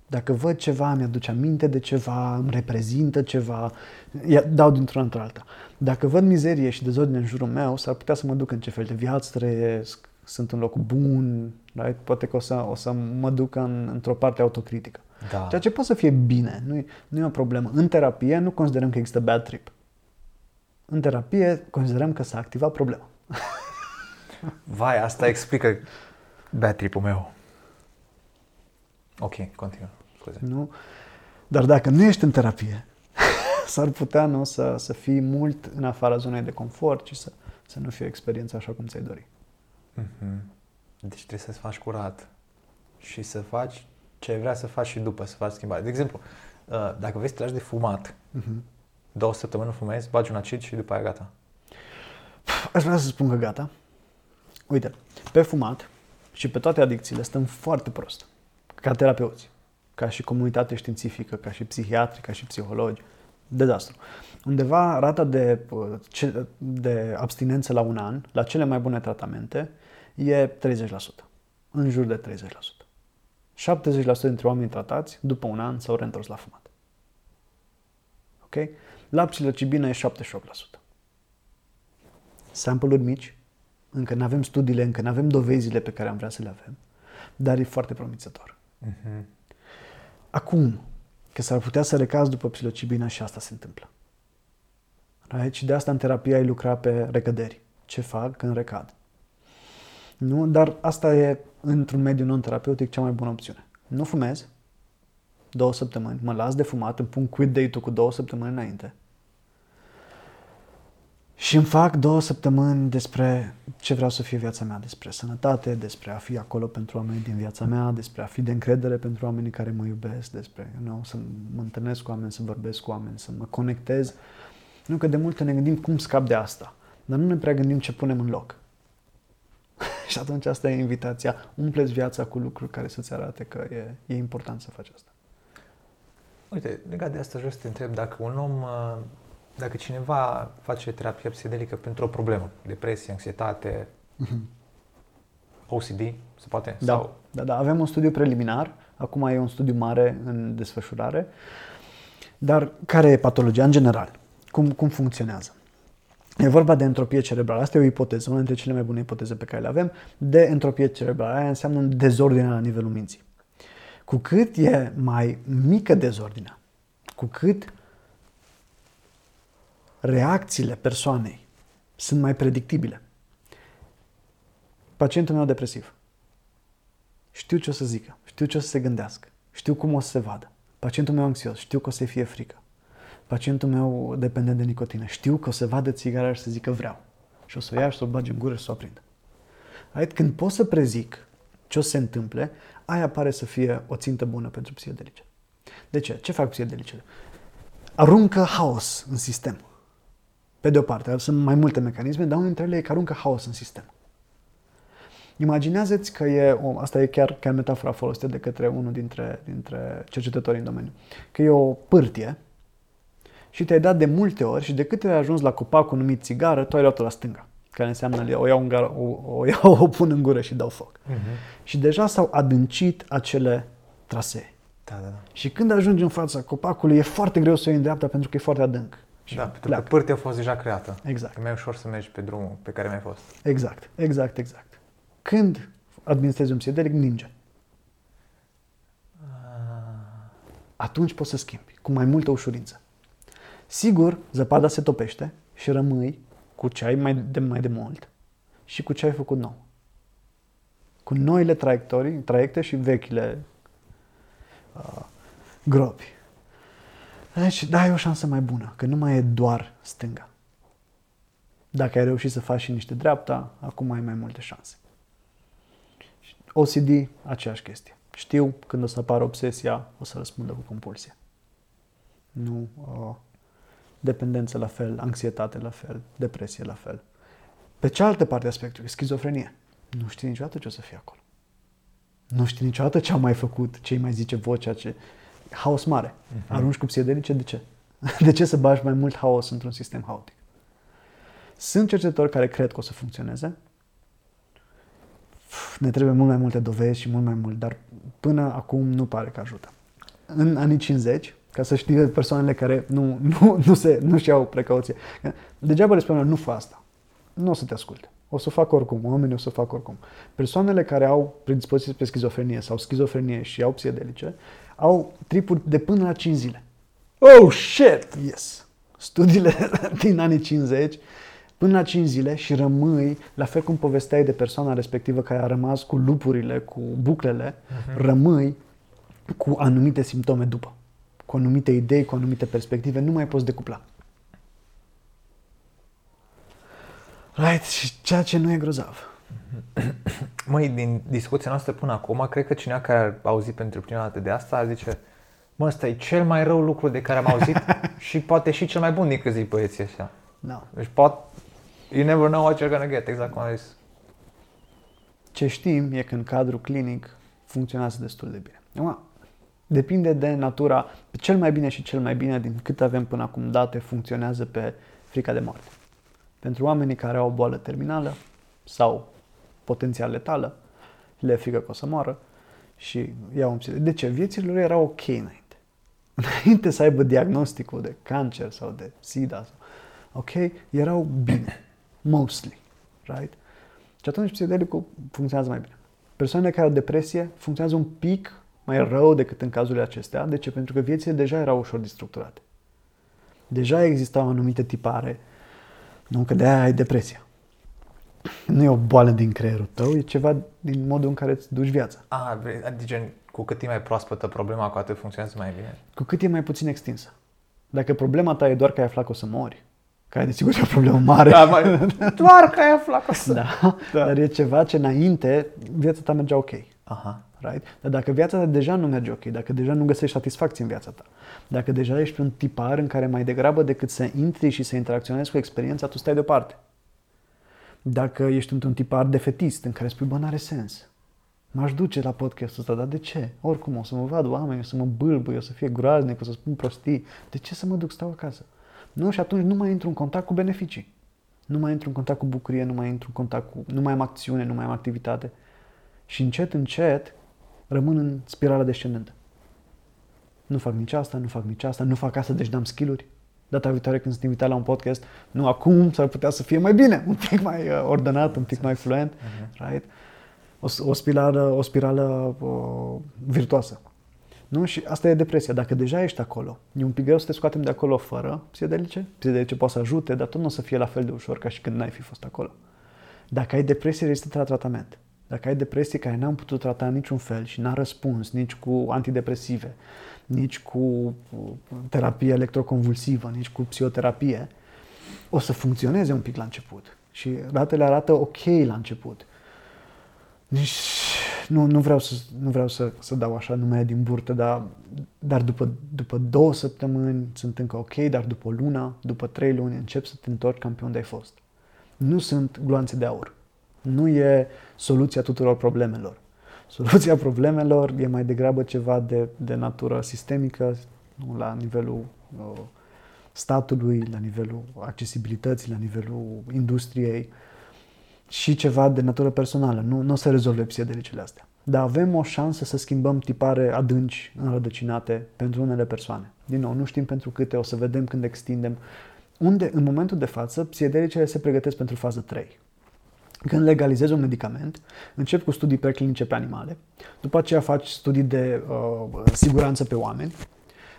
Dacă văd ceva, mi-aduce aminte de ceva, îmi reprezintă ceva, dau dintr-una într-alta. Dacă văd mizerie și dezordine în jurul meu, s-ar putea să mă duc în ce fel de viață trăiesc, sunt în loc bun, right? poate că o să, o să mă duc în, într-o parte autocritică. Da. Ceea ce poate să fie bine, nu e, nu e o problemă. În terapie nu considerăm că există bad trip. În terapie considerăm că s-a activat problema. Vai, asta explică bad trip-ul meu. Ok, continuă. Scuze. Nu? Dar dacă nu ești în terapie, s-ar putea nu, să, să fii mult în afara zonei de confort și să, să nu fie o experiență așa cum ți-ai dori. Mm-hmm. Deci trebuie să-ți faci curat și să faci ce ai vrea să faci și după, să faci schimbare. De exemplu, uh, dacă vrei să te lași de fumat, mm-hmm. două săptămâni fumezi, bagi un acid și după aia gata. Aș vrea să spun că gata. Uite, pe fumat și pe toate adicțiile stăm foarte prost ca terapeuți, ca și comunitate științifică, ca și psihiatri, ca și psihologi. Dezastru. Undeva rata de, de abstinență la un an, la cele mai bune tratamente, e 30%. În jur de 30%. 70% dintre oamenii tratați, după un an, s-au reîntors la fumat. Ok? La psilocibină e 78%. Sample-uri mici, încă nu avem studiile, încă nu avem dovezile pe care am vrea să le avem, dar e foarte promițător. Uh-huh. Acum, că s-ar putea să recaz după psilocibina și asta se întâmplă. Right? Și de asta în terapie ai lucra pe recăderi. Ce fac când recad? Nu? Dar asta e, într-un mediu non-terapeutic, cea mai bună opțiune. Nu fumez două săptămâni, mă las de fumat, îmi pun quit date-ul cu două săptămâni înainte și îmi fac două săptămâni despre ce vreau să fie viața mea, despre sănătate, despre a fi acolo pentru oamenii din viața mea, despre a fi de încredere pentru oamenii care mă iubesc, despre you know, să mă întâlnesc cu oameni, să vorbesc cu oameni, să mă conectez. Nu că de multe ne gândim cum scap de asta, dar nu ne prea gândim ce punem în loc. și atunci asta e invitația. Umpleți viața cu lucruri care să-ți arate că e, e important să faci asta. Uite, legat de asta, vreau să te întreb dacă un om uh, dacă cineva face terapie psihedelică pentru o problemă, depresie, anxietate, mm-hmm. OCD, se poate? Da, Sau... da, da. Avem un studiu preliminar, acum e un studiu mare în desfășurare, dar care e patologia în general? Cum, cum funcționează? E vorba de entropie cerebrală. Asta e o ipoteză, una dintre cele mai bune ipoteze pe care le avem. De entropie cerebrală. Aia înseamnă un dezordine la nivelul minții. Cu cât e mai mică dezordinea, cu cât reacțiile persoanei sunt mai predictibile. Pacientul meu depresiv. Știu ce o să zică, știu ce o să se gândească, știu cum o să se vadă. Pacientul meu anxios, știu că o să fie frică. Pacientul meu dependent de nicotină, știu că o să vadă țigara și să zică vreau. Și o să o ia și să o bage în gură și să o aprindă. Right? Când pot să prezic ce o să se întâmple, aia pare să fie o țintă bună pentru psihedelice. De ce? Ce fac psihedelicele? Aruncă haos în sistem. Pe de o parte, sunt mai multe mecanisme, dar unul dintre ele e că aruncă haos în sistem. Imaginează-ți că e, o, asta e chiar, chiar metafora folosită de către unul dintre, dintre cercetătorii în domeniu, că e o pârtie și te-ai dat de multe ori și de câte ori ai ajuns la copacul numit țigară, tu ai luat-o la stânga, care înseamnă o iau, în gar, o, o, iau, o pun în gură și dau foc. Uh-huh. Și deja s-au adâncit acele trasee. Da, da, da. Și când ajungi în fața copacului, e foarte greu să o iei în dreapta pentru că e foarte adânc. Și da, pentru că pârtia a fost deja creată. Exact. E mai ușor să mergi pe drumul pe care mai fost. Exact, exact, exact. Când administrezi un psihedelic, ninge. Atunci poți să schimbi, cu mai multă ușurință. Sigur, zăpada se topește și rămâi cu ce ai mai de, mai de mult și cu ce ai făcut nou. Cu noile traiectorii, traiecte și vechile uh, gropi. Deci, da, e o șansă mai bună, că nu mai e doar stânga. Dacă ai reușit să faci și niște dreapta, acum ai mai multe șanse. OCD, aceeași chestie. Știu când o să apară obsesia, o să răspundă cu compulsie. Nu, uh, dependență la fel, anxietate la fel, depresie la fel. Pe cealaltă parte a spectrului, schizofrenie. Nu știi niciodată ce o să fie acolo. Nu știi niciodată ce a mai făcut, ce mai zice vocea, ce... Haos mare. Uh-huh. Arunci cu psiedelice, de ce? De ce să bagi mai mult haos într-un sistem haotic? Sunt cercetători care cred că o să funcționeze, ne trebuie mult mai multe dovezi și mult mai mult, dar până acum nu pare că ajută. În anii 50, ca să știe persoanele care nu, nu, nu, se, nu și-au precauție, degeaba le spunem, nu fă asta. Nu o să te asculte. O să o fac oricum, oamenii o să o fac oricum. Persoanele care au predispoziție pe schizofrenie sau schizofrenie și au psihedelice, au tripuri de până la 5 zile. Oh, shit! Yes. Studiile din anii 50 până la 5 zile și rămâi, la fel cum povesteai de persoana respectivă care a rămas cu lupurile, cu buclele, uh-huh. rămâi cu anumite simptome după, cu anumite idei, cu anumite perspective, nu mai poți decupla. Right, și ceea ce nu e grozav. Măi, din discuția noastră până acum, cred că cineva care a auzit pentru prima dată de asta zice Mă, ăsta e cel mai rău lucru de care am auzit și poate și cel mai bun din cât zic băieții ăștia. No. Deci pot, you never know what you're gonna get, exact cum ai zis. Ce știm e că în cadrul clinic funcționează destul de bine. Acum, depinde de natura, cel mai bine și cel mai bine din cât avem până acum date funcționează pe frica de moarte. Pentru oamenii care au o boală terminală sau potențial letală, le frică că o să moară și iau un De ce? Viețile lor erau ok înainte. Înainte să aibă diagnosticul de cancer sau de SIDA, sau, ok, erau bine mostly, right? Și atunci psihedelicul funcționează mai bine. Persoanele care au depresie funcționează un pic mai rău decât în cazurile acestea. De ce? Pentru că viețile deja erau ușor distructurate. Deja existau anumite tipare. Nu că de-aia ai depresia. Nu e o boală din creierul tău, e ceva din modul în care îți duci viața. Ah, adică cu cât e mai proaspătă problema, cu atât funcționează mai bine. Cu cât e mai puțin extinsă. Dacă problema ta e doar că ai aflat că o să mori, care desigur e o problemă mare. Da, mai, doar că ai aflat că să... Da, da, dar e ceva ce înainte viața ta mergea ok. Aha. Right? Dar dacă viața ta deja nu merge ok, dacă deja nu găsești satisfacție în viața ta, dacă deja ești un tipar în care mai degrabă decât să intri și să interacționezi cu experiența, tu stai deoparte. Dacă ești într-un tipar defetist în care spui, bă, n-are sens. M-aș duce la podcastul ăsta, dar de ce? Oricum o să mă vad oameni, o să mă bâlbâi, o să fie groaznic, o să spun prostii. De ce să mă duc, stau acasă? Nu? Și atunci nu mai intru în contact cu beneficii. Nu mai intru în contact cu bucurie, nu mai intru în contact cu... Nu mai am acțiune, nu mai am activitate. Și încet, încet rămân în spirala descendentă. Nu fac nici asta, nu fac nici asta, nu fac asta, deci dăm skill-uri. Data viitoare când sunt invitat la un podcast, nu acum, s-ar putea să fie mai bine, un pic mai uh, ordonat, un pic mai fluent, uh-huh. right? O, o spirală, o spirală uh, virtuoasă. Nu? Și asta e depresia. Dacă deja ești acolo, e un pic greu să te scoatem de acolo fără psihedelice. Psihedelice poate să ajute, dar tot nu o să fie la fel de ușor ca și când n-ai fi fost acolo. Dacă ai depresie rezistentă la tratament, dacă ai depresie care n-am putut trata în niciun fel și n-a răspuns nici cu antidepresive, nici cu terapie electroconvulsivă, nici cu psihoterapie, o să funcționeze un pic la început. Și ratele arată ok la început. Nici nu, nu vreau, să, nu vreau să, să dau așa numele din burtă, dar, dar după, după două săptămâni sunt încă ok, dar după o lună, după trei luni încep să te întorci cam pe unde ai fost. Nu sunt gloanțe de aur. Nu e soluția tuturor problemelor. Soluția problemelor e mai degrabă ceva de, de natură sistemică, la nivelul uh, statului, la nivelul accesibilității, la nivelul industriei și ceva de natură personală. Nu, nu o să rezolve psihedelicele astea. Dar avem o șansă să schimbăm tipare adânci, înrădăcinate pentru unele persoane. Din nou, nu știm pentru câte, o să vedem când extindem. Unde, în momentul de față, psihedelicele se pregătesc pentru fază 3. Când legalizezi un medicament, încep cu studii preclinice pe animale, după aceea faci studii de uh, siguranță pe oameni,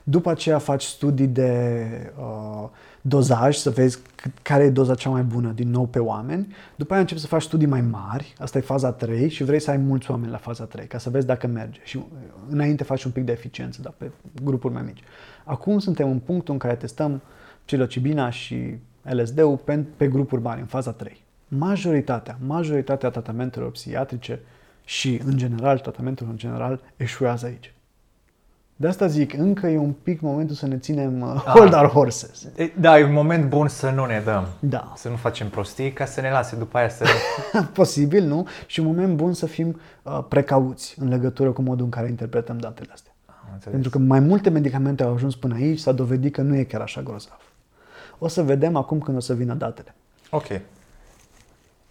după aceea faci studii de uh, dozaj, să vezi care e doza cea mai bună din nou pe oameni, după aia începi să faci studii mai mari, asta e faza 3 și vrei să ai mulți oameni la faza 3 ca să vezi dacă merge și uh, înainte faci un pic de eficiență, dar pe grupuri mai mici. Acum suntem în punctul în care testăm psilocibina și LSD-ul pe, pe grupuri mari, în faza 3 majoritatea, majoritatea tratamentelor psihiatrice și, în general, tratamentul în general, eșuează aici. De asta zic, încă e un pic momentul să ne ținem uh, ah. hold our horses. Da, e un moment bun să nu ne dăm. Da. Să nu facem prostii ca să ne lase după aia să... Posibil, nu? Și un moment bun să fim uh, precauți în legătură cu modul în care interpretăm datele astea. Pentru că mai multe medicamente au ajuns până aici, s-a dovedit că nu e chiar așa grozav. O să vedem acum când o să vină datele. Ok.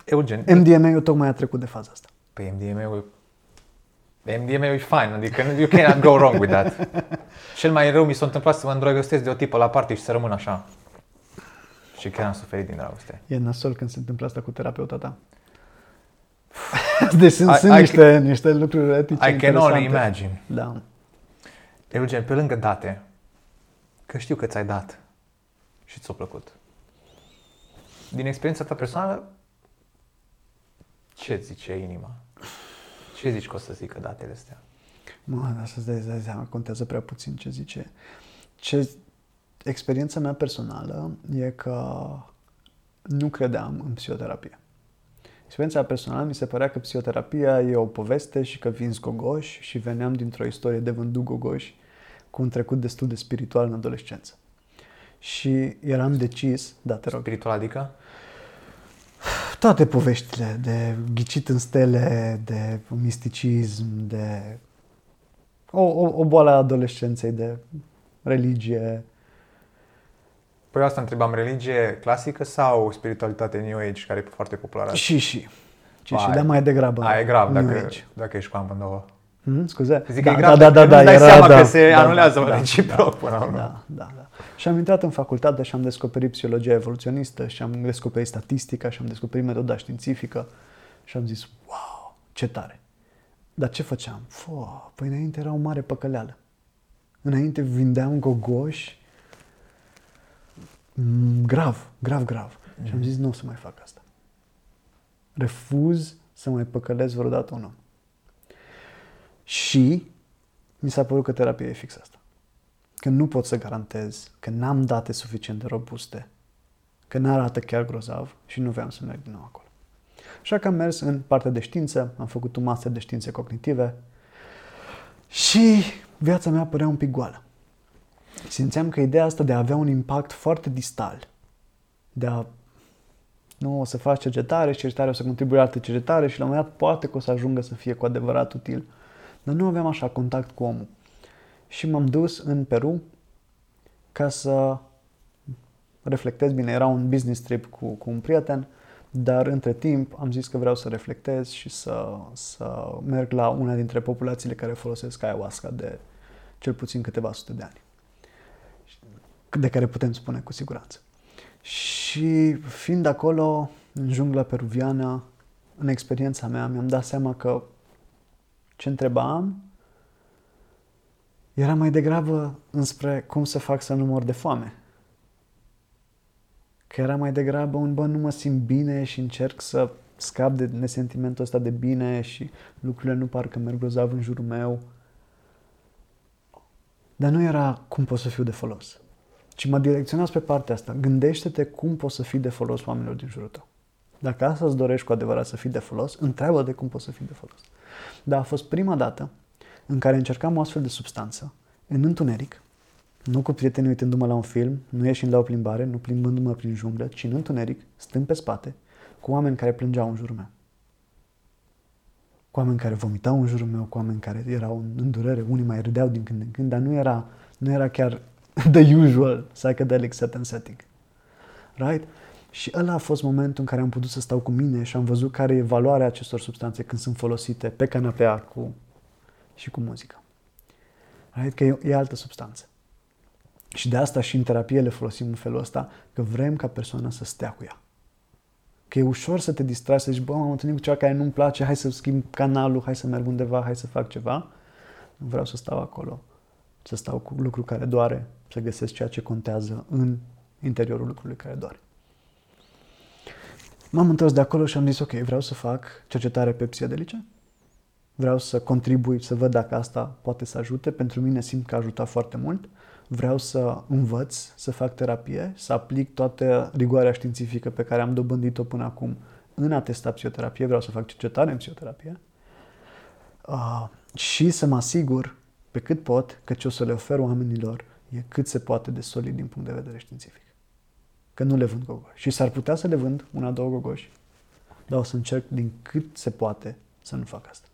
Eugen. MDMA-ul tocmai a trecut de faza asta. Păi MDMA-ul MDMA e fine, adică you cannot go wrong with that. Cel mai rău mi s-a întâmplat să mă îndrăgostesc de o tipă la party și să rămân așa. Și chiar am suferit din dragoste. E nasol când se întâmplă asta cu terapeuta ta. deci sunt, I, sunt I niște, can, niște lucruri etice I can only imagine. Da. Eugen, pe lângă date, că știu că ți-ai dat și ți-a plăcut. Din experiența ta personală, ce zice inima? Ce zici că o să zică datele astea? Mă, dar să-ți dai, dai seama, contează prea puțin ce zice. Ce, experiența mea personală e că nu credeam în psihoterapie. Experiența personală mi se părea că psihoterapia e o poveste și că vin gogoși și veneam dintr-o istorie de vândut gogoși cu un trecut destul de spiritual în adolescență. Și eram decis, da, te rog. Spiritual adică? Toate poveștile de ghicit în stele, de misticism, de o, o, o boală a adolescenței, de religie. Păi asta întrebam, religie clasică sau spiritualitate New Age, care e foarte populară? Și, și. Și, și, dar mai degrabă Aia e grav dacă, Age. dacă ești cu amândouă. Hmm, scuze? Zic da, că e grav da, da, da, da, dai era, seama da, că se da, anulează da, reciproc da, până la urmă. Da, da, da. Și am intrat în facultate și am descoperit psihologia evoluționistă și am descoperit statistica și am descoperit metoda științifică și am zis, wow, ce tare. Dar ce făceam? Fă, păi înainte era o mare păcăleală. Înainte vindeam gogoși mm, grav, grav, grav. Mm. Și am zis, nu o să mai fac asta. Refuz să mai păcălesc vreodată un om. Și mi s-a părut că terapia e fix asta că nu pot să garantez, că n-am date suficient de robuste, că n-arată chiar grozav și nu vreau să merg din nou acolo. Așa că am mers în partea de știință, am făcut un master de științe cognitive și viața mea părea un pic goală. Simțeam că ideea asta de a avea un impact foarte distal, de a nu o să faci cercetare și cercetarea o să contribuie la altă cercetare și la un moment dat poate că o să ajungă să fie cu adevărat util. Dar nu aveam așa contact cu omul și m-am dus în Peru ca să reflectez. Bine, era un business trip cu, cu un prieten, dar între timp am zis că vreau să reflectez și să, să merg la una dintre populațiile care folosesc ayahuasca de cel puțin câteva sute de ani. de care putem spune cu siguranță. Și fiind acolo, în jungla peruviană, în experiența mea, mi-am dat seama că ce întrebam era mai degrabă înspre cum să fac să nu mor de foame. Că era mai degrabă un, bă, nu mă simt bine și încerc să scap de nesentimentul ăsta de bine și lucrurile nu par că merg grozav în jurul meu. Dar nu era cum pot să fiu de folos. Ci mă direcționați pe partea asta. Gândește-te cum poți să fii de folos oamenilor din jurul tău. Dacă asta îți dorești cu adevărat să fii de folos, întreabă de cum poți să fii de folos. Dar a fost prima dată în care încercam o astfel de substanță, în întuneric, nu cu prietenii uitându-mă la un film, nu ieșind la o plimbare, nu plimbându-mă prin junglă, ci în întuneric, stând pe spate, cu oameni care plângeau în jurul meu. Cu oameni care vomitau în jurul meu, cu oameni care erau în durere, unii mai râdeau din când în când, dar nu era, nu era chiar the usual psychedelic set and setting. Right? Și ăla a fost momentul în care am putut să stau cu mine și am văzut care e valoarea acestor substanțe când sunt folosite pe canapea cu, și cu muzica. Right? Că e, e altă substanță. Și de asta și în terapie le folosim în felul ăsta, că vrem ca persoana să stea cu ea. Că e ușor să te distragi, să zici, bă, m-am întâlnit cu ceva care nu-mi place, hai să schimb canalul, hai să merg undeva, hai să fac ceva. Nu vreau să stau acolo, să stau cu lucru care doare, să găsesc ceea ce contează în interiorul lucrului care doare. M-am întors de acolo și am zis, ok, vreau să fac cercetare pe psihedelice, vreau să contribui, să văd dacă asta poate să ajute. Pentru mine simt că a ajutat foarte mult. Vreau să învăț, să fac terapie, să aplic toată rigoarea științifică pe care am dobândit-o până acum în a testa psihoterapie, vreau să fac cercetare în psihoterapie uh, și să mă asigur pe cât pot că ce o să le ofer oamenilor e cât se poate de solid din punct de vedere științific. Că nu le vând gogoși. Și s-ar putea să le vând una, două gogoși, dar o să încerc din cât se poate să nu fac asta.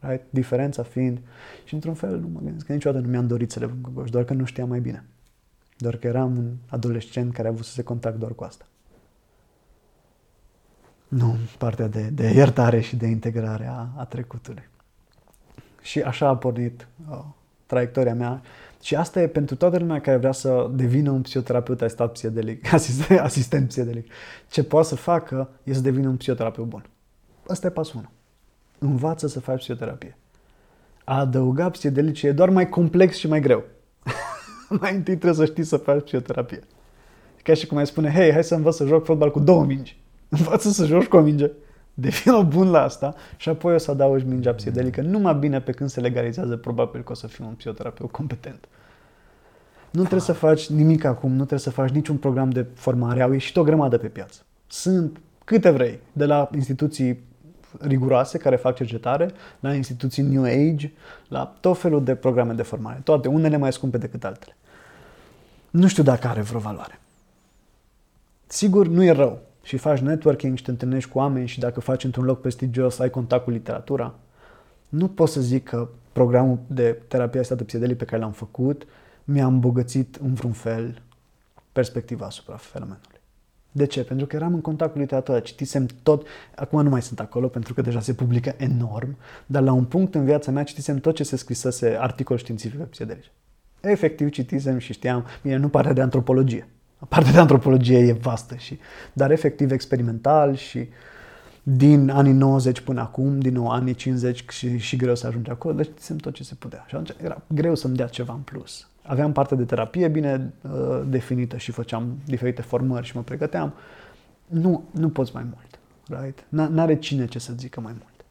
Right? Diferența fiind, și într-un fel nu mă gândesc că niciodată nu mi-am dorit să le vând gogoși, doar că nu știam mai bine. Doar că eram un adolescent care a avut să se contact doar cu asta. Nu partea de, de iertare și de integrare a, a trecutului. Și așa a pornit uh, traiectoria mea. Și asta e pentru toată lumea care vrea să devină un psihoterapeut asistat psihedelic, asistent, asistent psihedelic. Ce poate să facă e să devină un psihoterapeut bun. Asta e pasul 1. Învață să faci psihoterapie. A adăuga psihedelice e doar mai complex și mai greu. mai întâi trebuie să știi să faci psihoterapie. Ca și cum ai spune, hei, hai să învăț să joc fotbal cu două mingi. Învață să joci cu o minge devină bun la asta și apoi o să adaugi mingea psihedelică. Numai bine pe când se legalizează, probabil că o să fii un psihoterapeut competent. Nu trebuie să faci nimic acum, nu trebuie să faci niciun program de formare. Au ieșit o grămadă pe piață. Sunt câte vrei, de la instituții riguroase care fac cercetare, la instituții New Age, la tot felul de programe de formare. Toate, unele mai scumpe decât altele. Nu știu dacă are vreo valoare. Sigur, nu e rău și faci networking și te întâlnești cu oameni și dacă faci într-un loc prestigios, ai contact cu literatura, nu pot să zic că programul de terapie asistată psihedelic pe care l-am făcut mi-a îmbogățit în vreun fel perspectiva asupra fenomenului. De ce? Pentru că eram în contact cu literatura, citisem tot, acum nu mai sunt acolo pentru că deja se publică enorm, dar la un punct în viața mea citisem tot ce se scrisese articol științific pe psihedelice. Efectiv citisem și știam, bine, nu partea de antropologie, Partea de antropologie e vastă, și, dar efectiv experimental și din anii 90 până acum, din nou anii 50 și, și greu să ajungi acolo, deci simt tot ce se putea. Și atunci era greu să-mi dea ceva în plus. Aveam parte de terapie bine uh, definită și făceam diferite formări și mă pregăteam. Nu, nu poți mai mult. Right? N-are cine ce să zică mai mult.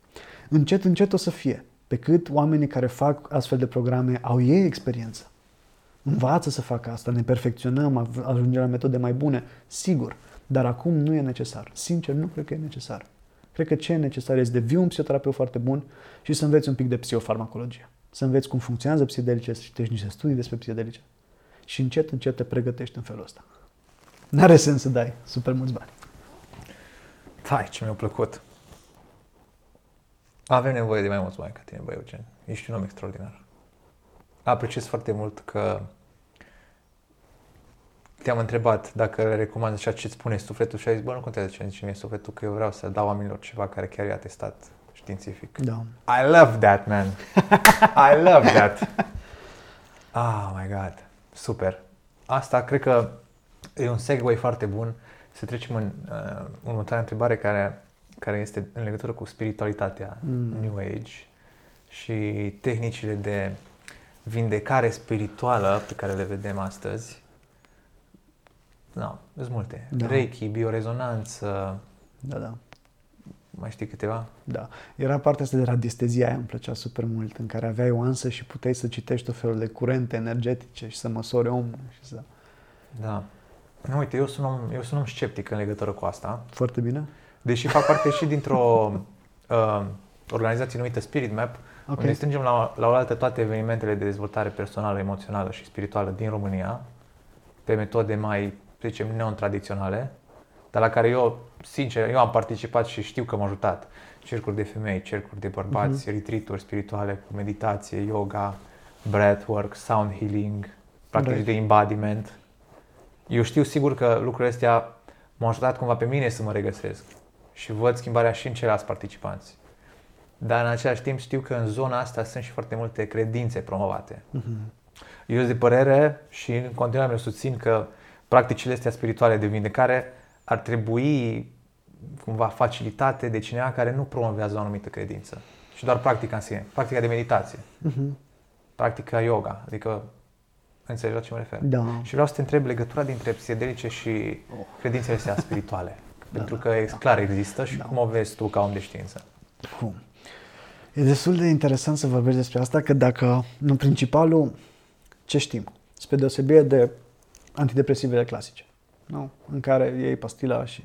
Încet, încet o să fie. Pe cât oamenii care fac astfel de programe au ei experiență învață să facă asta, ne perfecționăm, ajungem la metode mai bune, sigur, dar acum nu e necesar. Sincer, nu cred că e necesar. Cred că ce e necesar este de vii un psihoterapeut foarte bun și să înveți un pic de psihofarmacologie. Să înveți cum funcționează psihedelice, să citești niște studii despre psihedelice și încet, încet te pregătești în felul ăsta. N-are sens să dai super mulți bani. Tai, ce mi-a plăcut. Avem nevoie de mai mulți bani ca tine, băi Eugen. Ești un om extraordinar. Apreciez foarte mult că te-am întrebat dacă le recomand ceea ce îți spune sufletul și ai zis, bă, nu contează ce zice mie sufletul, că eu vreau să dau oamenilor ceva care chiar i-a testat științific. Da. I love that, man. I love that. Oh my God. Super. asta cred că e un segue foarte bun să trecem în uh, următoarea întrebare care, care este în legătură cu spiritualitatea mm. New Age și tehnicile de vindecare spirituală pe care le vedem astăzi. Da, sunt multe. Da. Reiki, biorezonanță. Da, da. Mai știi câteva? Da. Era partea asta de radiestezia aia, îmi plăcea super mult, în care aveai o ansă și puteai să citești tot felul de curente energetice și să măsori omul și să... Da. Nu, uite, eu sunt, om, eu sunt om sceptic în legătură cu asta. Foarte bine. Deși fac parte și dintr-o uh, organizație numită Spirit Map, okay. unde strângem la, la oaltă toate evenimentele de dezvoltare personală, emoțională și spirituală din România, pe metode mai, să zicem, non-tradiționale, dar la care eu, sincer, eu am participat și știu că m-a ajutat. Cercuri de femei, cercuri de bărbați, uh-huh. retreat spirituale cu meditație, yoga, breathwork, sound healing, practici right. de embodiment. Eu știu sigur că lucrurile astea m-au ajutat cumva pe mine să mă regăsesc și văd schimbarea și în ceilalți participanți. Dar în același timp știu că în zona asta sunt și foarte multe credințe promovate. Uh-huh. Eu sunt de părere și în continuare le susțin că practicile astea spirituale de vindecare ar trebui cumva facilitate de cineva care nu promovează o anumită credință și doar practica în sine, practica de meditație, uh-huh. practica yoga, adică înțelegi la ce mă refer. Da. Și vreau să te întreb legătura dintre psiedelice și credințele astea spirituale, da, pentru că da, clar există și da. cum o vezi tu ca om de știință? Cum? E destul de interesant să vorbești despre asta, că dacă, în principalul, ce știm? Spre deosebire de antidepresivele clasice, nu? în care iei pastila și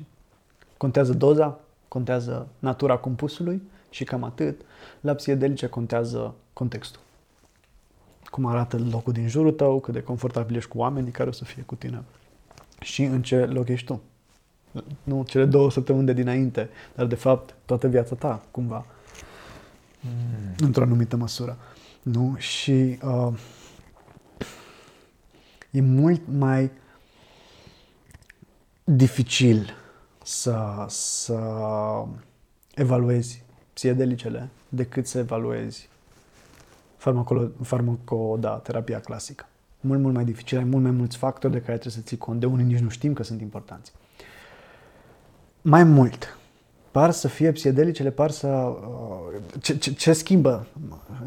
contează doza, contează natura compusului și cam atât. La psiedelice contează contextul. Cum arată locul din jurul tău, cât de confortabil ești cu oamenii care o să fie cu tine și în ce loc ești tu. Nu cele două săptămâni de dinainte, dar de fapt toată viața ta, cumva mm. într-o anumită măsură. Nu? Și uh, e mult mai dificil să, să evaluezi psiedelicele decât să evaluezi farmaco, da, terapia clasică. Mult, mult mai dificil, ai mult mai mulți factori de care trebuie să ții cont, de unii nici nu știm că sunt importanți. Mai mult, par să fie psiedelicele, par să... Uh, ce, ce, ce schimbă,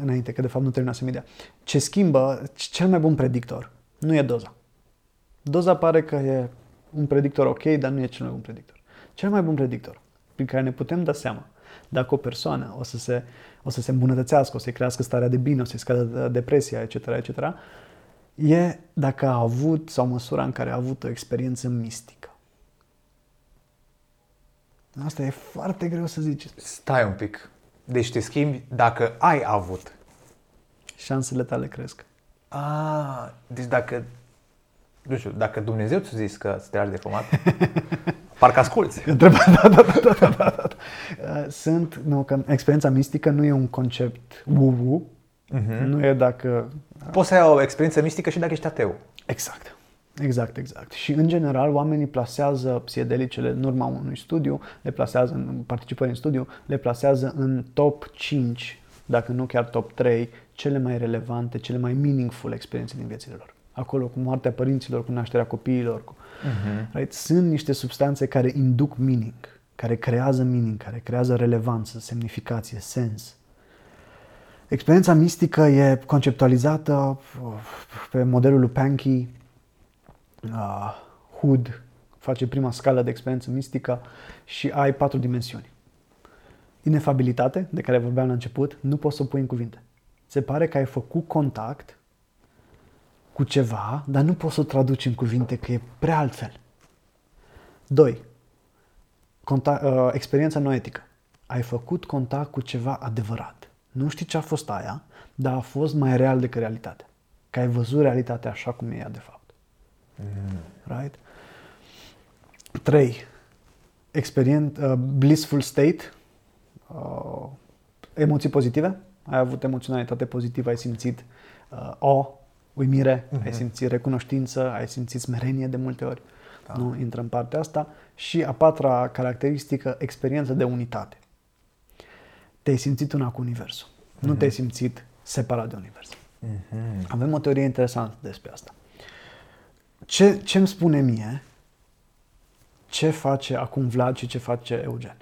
înainte, că de fapt nu terminasem ideea, ce schimbă, cel mai bun predictor nu e doza. Doza pare că e un predictor ok, dar nu e cel mai bun predictor. Cel mai bun predictor prin care ne putem da seama dacă o persoană o să se, o să se îmbunătățească, o să-i crească starea de bine, o să-i scadă depresia, etc., etc., e dacă a avut sau măsura în care a avut o experiență mistică. Asta e foarte greu să zici. Stai un pic. Deci te schimbi dacă ai avut. Șansele tale cresc. Ah, deci dacă, nu știu, dacă Dumnezeu ți-a zis că te lași de fumat, parcă asculți. da, da, da, da, da, da. Sunt, nu, că experiența mistică nu e un concept woo-woo, uh-huh. nu e dacă... Poți să ai o experiență mistică și dacă ești ateu. Exact. Exact, exact. Și în general oamenii plasează psiedelicele în urma unui studiu, le plasează în participări în studiu, le plasează în top 5, dacă nu chiar top 3, cele mai relevante, cele mai meaningful experiențe din viețile lor. Acolo cu moartea părinților, cu nașterea copiilor. Cu, uh-huh. right? Sunt niște substanțe care induc meaning, care creează meaning, care creează relevanță, semnificație, sens. Experiența mistică e conceptualizată pe modelul lui Pankey, uh, Hood face prima scală de experiență mistică și ai patru dimensiuni. Inefabilitate, de care vorbeam la început, nu poți să o pui în cuvinte. Se pare că ai făcut contact cu ceva, dar nu poți să o traduci în cuvinte, că e prea altfel. 2. Contact, uh, experiența noetică. Ai făcut contact cu ceva adevărat. Nu știi ce a fost aia, dar a fost mai real decât realitatea. Că ai văzut realitatea așa cum e ea de fapt. Mm. Right? 3. Experient, uh, blissful state, uh, emoții pozitive, ai avut emoționalitate pozitivă, ai simțit uh, o, uimire, mm-hmm. ai simțit recunoștință, ai simțit smerenie de multe ori. Da. Nu intră în partea asta. Și a patra caracteristică, experiență de unitate. Te-ai simțit una cu Universul. Mm-hmm. Nu te-ai simțit separat de Univers. Mm-hmm. Avem o teorie interesantă despre asta ce, ce îmi spune mie ce face acum Vlad și ce face Eugen?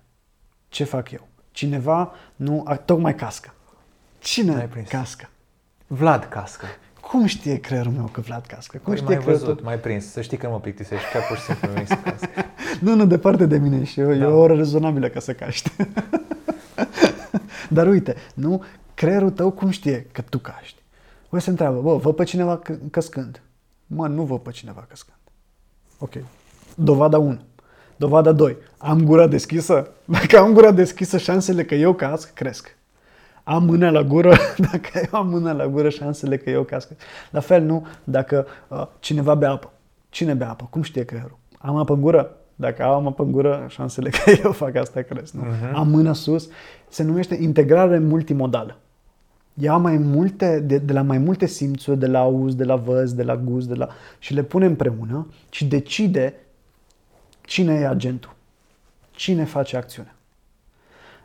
Ce fac eu? Cineva nu, a, tocmai cască. Cine N-ai prins. cască? Vlad cască. Cum știe creierul meu că Vlad cască? Cum Păi, știe mai creierul văzut, mai prins. Să știi că nu mă plictisești, chiar pur și simplu mi să cască. Nu, nu, departe de mine și eu, da. e Da. o oră rezonabilă ca să caști. Dar uite, nu, creierul tău cum știe că tu caști? O se întreabă, bă, văd pe cineva că- căscând. Mă, nu văd pe cineva căscând. Ok. Dovada 1. Dovada 2. Am gura deschisă? Dacă am gura deschisă, șansele că eu casc cresc. Am mâna la gură, dacă eu am mâna la gură, șansele că eu casc. La fel, nu, dacă uh, cineva bea apă. Cine bea apă? Cum știe creierul? Am apă în gură? Dacă am apă în gură, șansele că eu fac asta cresc. Nu? Mhm. Am mâna sus. Se numește integrare multimodală. Ia mai multe, de, de la mai multe simțuri, de la auz, de la văz, de la gust, de la... și le pune împreună și decide cine e agentul. Cine face acțiunea.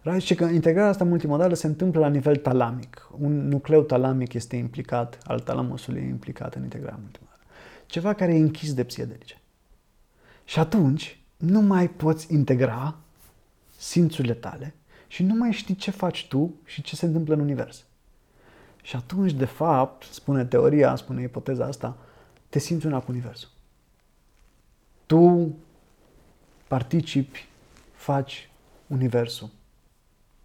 Right? Și că integrarea asta multimodală se întâmplă la nivel talamic. Un nucleu talamic este implicat, al talamusului e implicat în integrarea multimodală. Ceva care e închis de psiedelice. Și atunci nu mai poți integra simțurile tale și nu mai știi ce faci tu și ce se întâmplă în univers. Și atunci, de fapt, spune teoria, spune ipoteza asta, te simți una cu universul. Tu participi, faci universul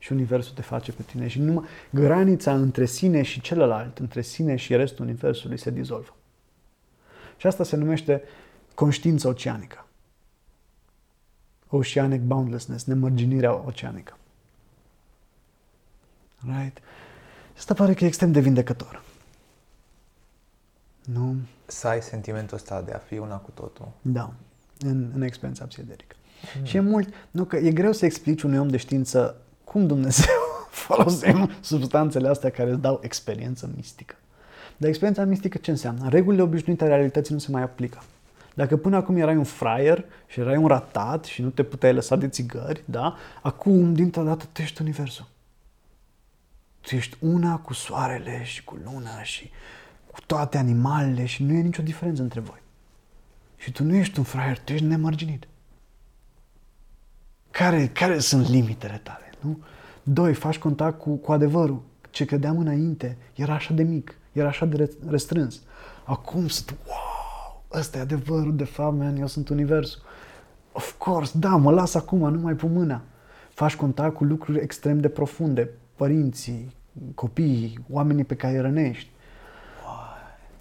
și universul te face pe tine și numai granița între sine și celălalt, între sine și restul universului se dizolvă. Și asta se numește conștiință oceanică. Oceanic boundlessness, nemărginirea oceanică. Right? Asta pare că e extrem de vindecător. Nu? Să ai sentimentul ăsta de a fi una cu totul. Da, în, în experiența psihedelică. Mm. Și e mult, nu că e greu să explici unui om de știință cum Dumnezeu folosim substanțele astea care îți dau experiență mistică. Dar experiența mistică ce înseamnă? Regulile obișnuite ale realității nu se mai aplică. Dacă până acum erai un fraier și erai un ratat și nu te puteai lăsa de țigări, da? Acum, dintr-o dată, tu ești universul. Tu ești una cu soarele și cu luna și cu toate animalele și nu e nicio diferență între voi. Și tu nu ești un fraier, tu ești nemărginit. Care, care sunt limitele tale? Nu? Doi, faci contact cu, cu adevărul. Ce credeam înainte era așa de mic, era așa de re- restrâns. Acum sunt, wow, ăsta e adevărul, de fapt, man, eu sunt universul. Of course, da, mă las acum, nu mai pun mâna. Faci contact cu lucruri extrem de profunde, părinții, copiii, oamenii pe care îi rănești.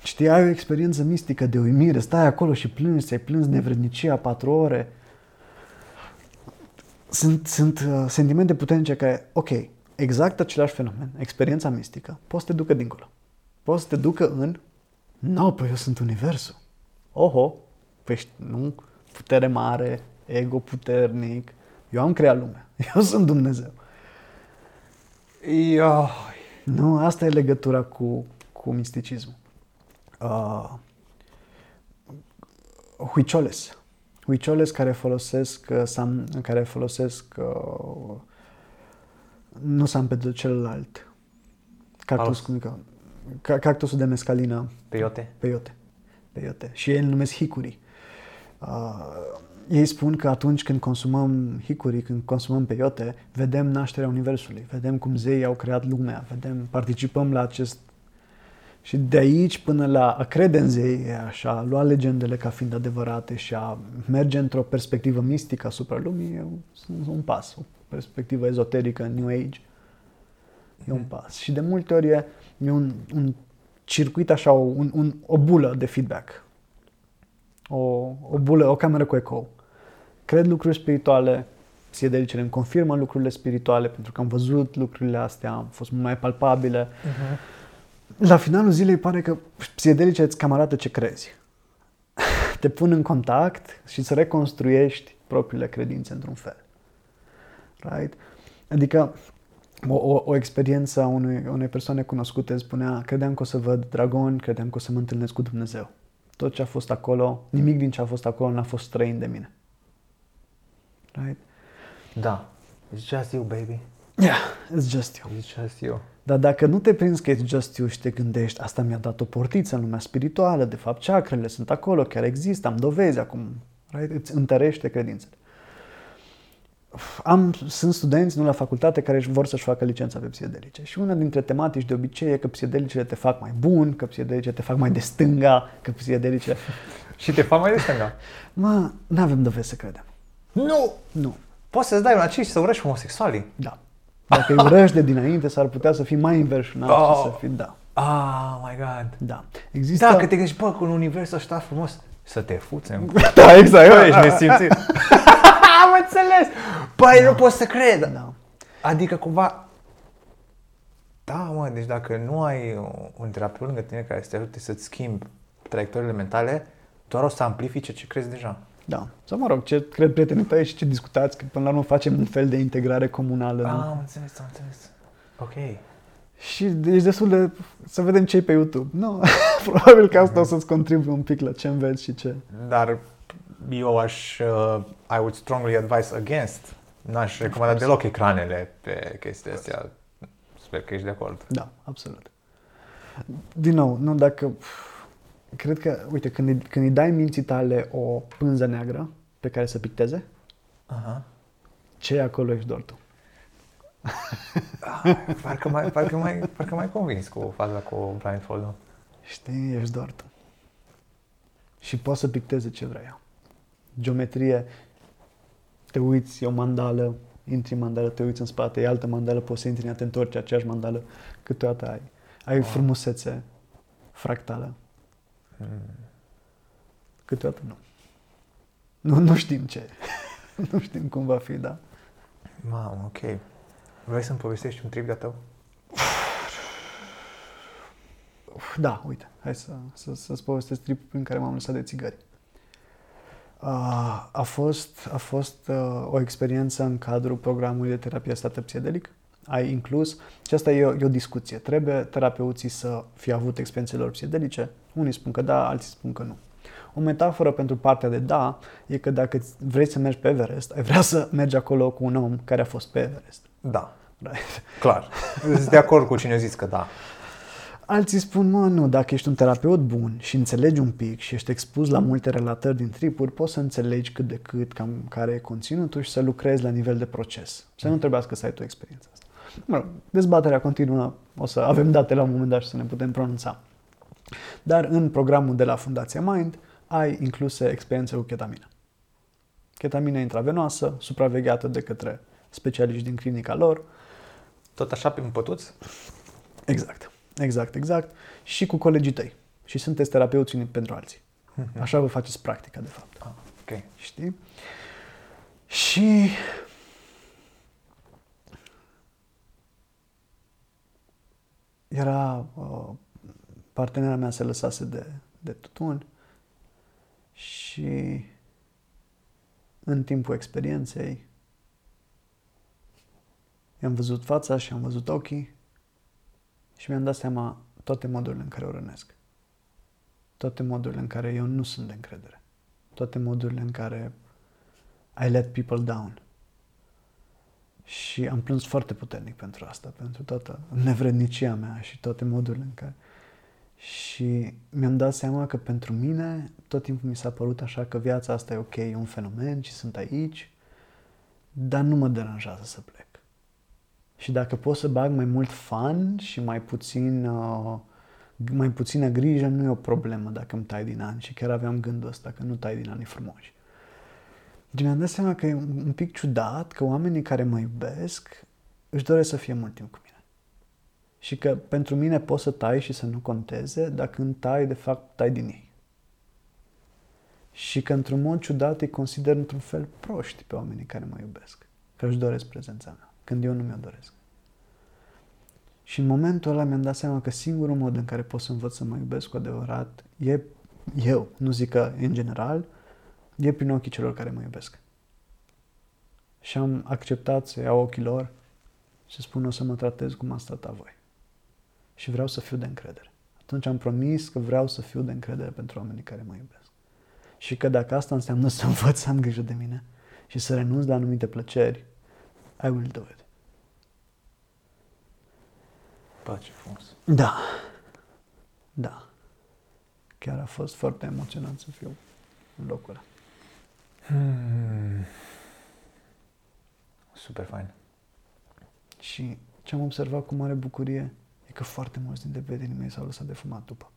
Știi, ai o experiență mistică de uimire, stai acolo și plângi, ți-ai plâns nevrednicia patru ore. Sunt, sunt uh, sentimente puternice care, ok, exact același fenomen, experiența mistică, poți să te ducă dincolo. Poți să te ducă în, nu, păi eu sunt universul. Oho, păi știi, nu, putere mare, ego puternic, eu am creat lumea, eu sunt Dumnezeu. Ia, Nu, asta e legătura cu, cu misticismul. Uh, huicoles. Huicoles care folosesc, uh, sam, care folosesc uh, nu San Pedro, celălalt. Cactus, Palos. cum e că- ca, cactusul de mescalină, peiote. peyote. peyote. Și ei îl numesc hicuri. Uh, ei spun că atunci când consumăm hicuri, când consumăm peyote, vedem nașterea Universului, vedem cum zeii au creat lumea, vedem, participăm la acest... Și de aici până la a crede în zei, e așa, a lua legendele ca fiind adevărate și a merge într-o perspectivă mistică asupra lumii, e un, un pas, o perspectivă ezoterică, New Age. E un pas. Și de multe ori e, e un, un circuit așa, un, un, o bulă de feedback. O, o bulă, o cameră cu eco. Cred lucruri spirituale, psihedelicele îmi confirmă lucrurile spirituale pentru că am văzut lucrurile astea, am fost mult mai palpabile. Uh-huh. La finalul zilei pare că psihedelicele îți cam arată ce crezi. Te pun în contact și îți reconstruiești propriile credințe într-un fel. Right? Adică o, o, o experiență a unui, unei persoane cunoscute spunea, credeam că o să văd dragoni, credeam că o să mă întâlnesc cu Dumnezeu. Tot ce a fost acolo, nimic din ce a fost acolo n-a fost străin de mine. Right? Da. It's just you, baby. Yeah, it's just you. It's just you. Dar dacă nu te prinzi că it's just you și te gândești, asta mi-a dat o portiță în lumea spirituală, de fapt chakrele sunt acolo, chiar există, am dovezi acum, right? îți întărește credințele. Am, sunt studenți nu la facultate care își vor să-și facă licența pe psihedelice și una dintre tematici de obicei e că psihedelicele te fac mai bun, că psihedelicele te fac mai de stânga, că psihedelicele... Și te fac mai de stânga. Mă, nu avem dovezi să credem. Nu! Nu. Poți să-ți dai un acis și să urăști homosexualii. Da. Dacă îi urăști de dinainte, s-ar putea să fii mai inversionat oh. și să fii, da. Oh my god. Da. Există... Da, că te gândești, bă, cu un univers ăsta frumos, să te fuți în... da, exact. Bă, ești nesimțit. Am înțeles! Păi da. nu pot să cred. Da. Adică cumva... Da, mă, deci dacă nu ai un terapeut lângă tine care să te ajute să-ți schimbi traiectoriile mentale, doar o să amplifice ce crezi deja. Da. Sau mă rog, ce cred prietenii tăi și ce discutați, că până la urmă facem un fel de integrare comunală. Ah, nu? am înțeles, am înțeles. Ok. Și ești destul de... să vedem ce pe YouTube. Nu, probabil că asta o să-ți contribuie un pic la ce înveți și ce... Dar eu aș, uh, I would strongly advise against. N-aș recomanda deloc ecranele pe chestia astea. Sper că ești de acord. Da, absolut. Din nou, nu dacă... Cred că, uite, când îi, când îi dai minții tale o pânză neagră pe care să picteze, Aha. ce e acolo ești doar tu. Ah, parcă mai, parcă mai, parcă mai convins cu faza cu blindfold-ul. Știi, ești doar tu. Și poți să picteze ce vrei ea. Geometrie, te uiți, e o mandală, intri în mandală, te uiți în spate, e altă mandală, poți să intri în te întorci, aceeași mandală, câteodată ai. Ai Wow. frumusețe fractală, Hmm. Câteodată nu. Nu, nu știm ce. nu știm cum va fi, da. Mamă, ok. Vrei să-mi povestești un trip de tău? Uf, Da, uite, hai să, să, să-ți povestesc tripul prin care m-am lăsat de țigări. Uh, a fost, a fost uh, o experiență în cadrul programului de terapie stată psihedelic. Ai inclus, și asta e o, e o discuție, trebuie terapeuții să fie avut experiențe lor psihedelice? Unii spun că da, alții spun că nu. O metaforă pentru partea de da e că dacă vrei să mergi pe Everest, ai vrea să mergi acolo cu un om care a fost pe Everest. Da, Right? clar. Sunt de acord cu cine a zis că da. Alții spun, mă, nu, dacă ești un terapeut bun și înțelegi un pic și ești expus la multe relatări din tripuri, poți să înțelegi cât de cât cam care e conținutul și să lucrezi la nivel de proces. Să nu trebuiască să ai tu experiența asta. Mă rog, dezbaterea continuă, o să avem date la un moment dat și să ne putem pronunța. Dar în programul de la Fundația Mind ai incluse experiențe cu ketamină. Ketamină intravenoasă, supravegheată de către specialiști din clinica lor, Tot așa pe un pătuț? Exact, exact, exact. Și cu colegii tăi. Și sunteți terapeuți unii pentru alții. Așa vă faceți practica, de fapt. Ah, ok. Știi? Și era uh, partenera mea se lăsase de, de tutun și în timpul experienței i-am văzut fața și am văzut ochii și mi-am dat seama toate modurile în care o rănesc. Toate modurile în care eu nu sunt de încredere. Toate modurile în care I let people down. Și am plâns foarte puternic pentru asta, pentru toată nevrednicia mea și toate modurile în care... Și mi-am dat seama că pentru mine tot timpul mi s-a părut așa că viața asta e ok, e un fenomen și sunt aici, dar nu mă deranjează să plec. Și dacă pot să bag mai mult fan și mai puțin uh, mai puțină grijă, nu e o problemă dacă îmi tai din ani. Și chiar aveam gândul ăsta că nu tai din anii frumoși. Și mi-am dat seama că e un un pic ciudat că oamenii care mă iubesc își doresc să fie mult timp cu mine. Și că pentru mine poți să tai și să nu conteze, dar când tai, de fapt, tai din ei. Și că într-un mod ciudat îi consider într-un fel proști pe oamenii care mă iubesc. Că își doresc prezența mea, când eu nu mi-o doresc. Și în momentul ăla mi-am dat seama că singurul mod în care pot să învăț să mă iubesc cu adevărat e eu, nu zic că în general, e prin ochii celor care mă iubesc. Și am acceptat să iau ochii lor și să spun o să mă tratez cum ați tratat voi. Și vreau să fiu de încredere. Atunci am promis că vreau să fiu de încredere pentru oamenii care mă iubesc. Și că dacă asta înseamnă să învăț să am grijă de mine și să renunț la anumite plăceri, I will do it. Bă, ce frumos. Da. Da. Chiar a fost foarte emoționant să fiu în locul ăla. Hmm. Super fain. Și ce am observat cu mare bucurie e că foarte mulți dintre prietenii mei s-au lăsat de fumat după.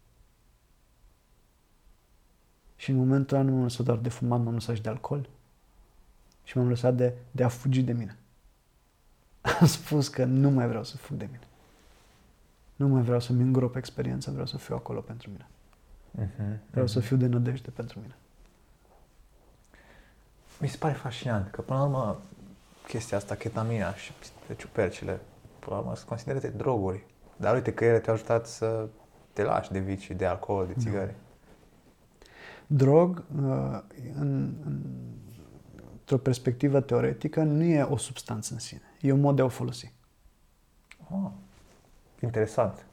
Și în momentul ăla nu m-am lăsat doar de fumat, m-am lăsat și de alcool. Și m-am lăsat de, de a fugi de mine. Am spus că nu mai vreau să fug de mine. Nu mai vreau să-mi îngrop experiența, vreau să fiu acolo pentru mine. Mhm, Vreau să mhm. fiu de nădejde pentru mine. Mi se pare fascinant că, până la urmă, chestia asta, ketamina și ciupercile, până la urmă, sunt considerate droguri. Dar uite că ele te-au ajutat să te lași de vicii, de alcool, de țigări. Drog, uh, în, în, într-o perspectivă teoretică, nu e o substanță în sine. E un mod de a o folosi. Oh, interesant.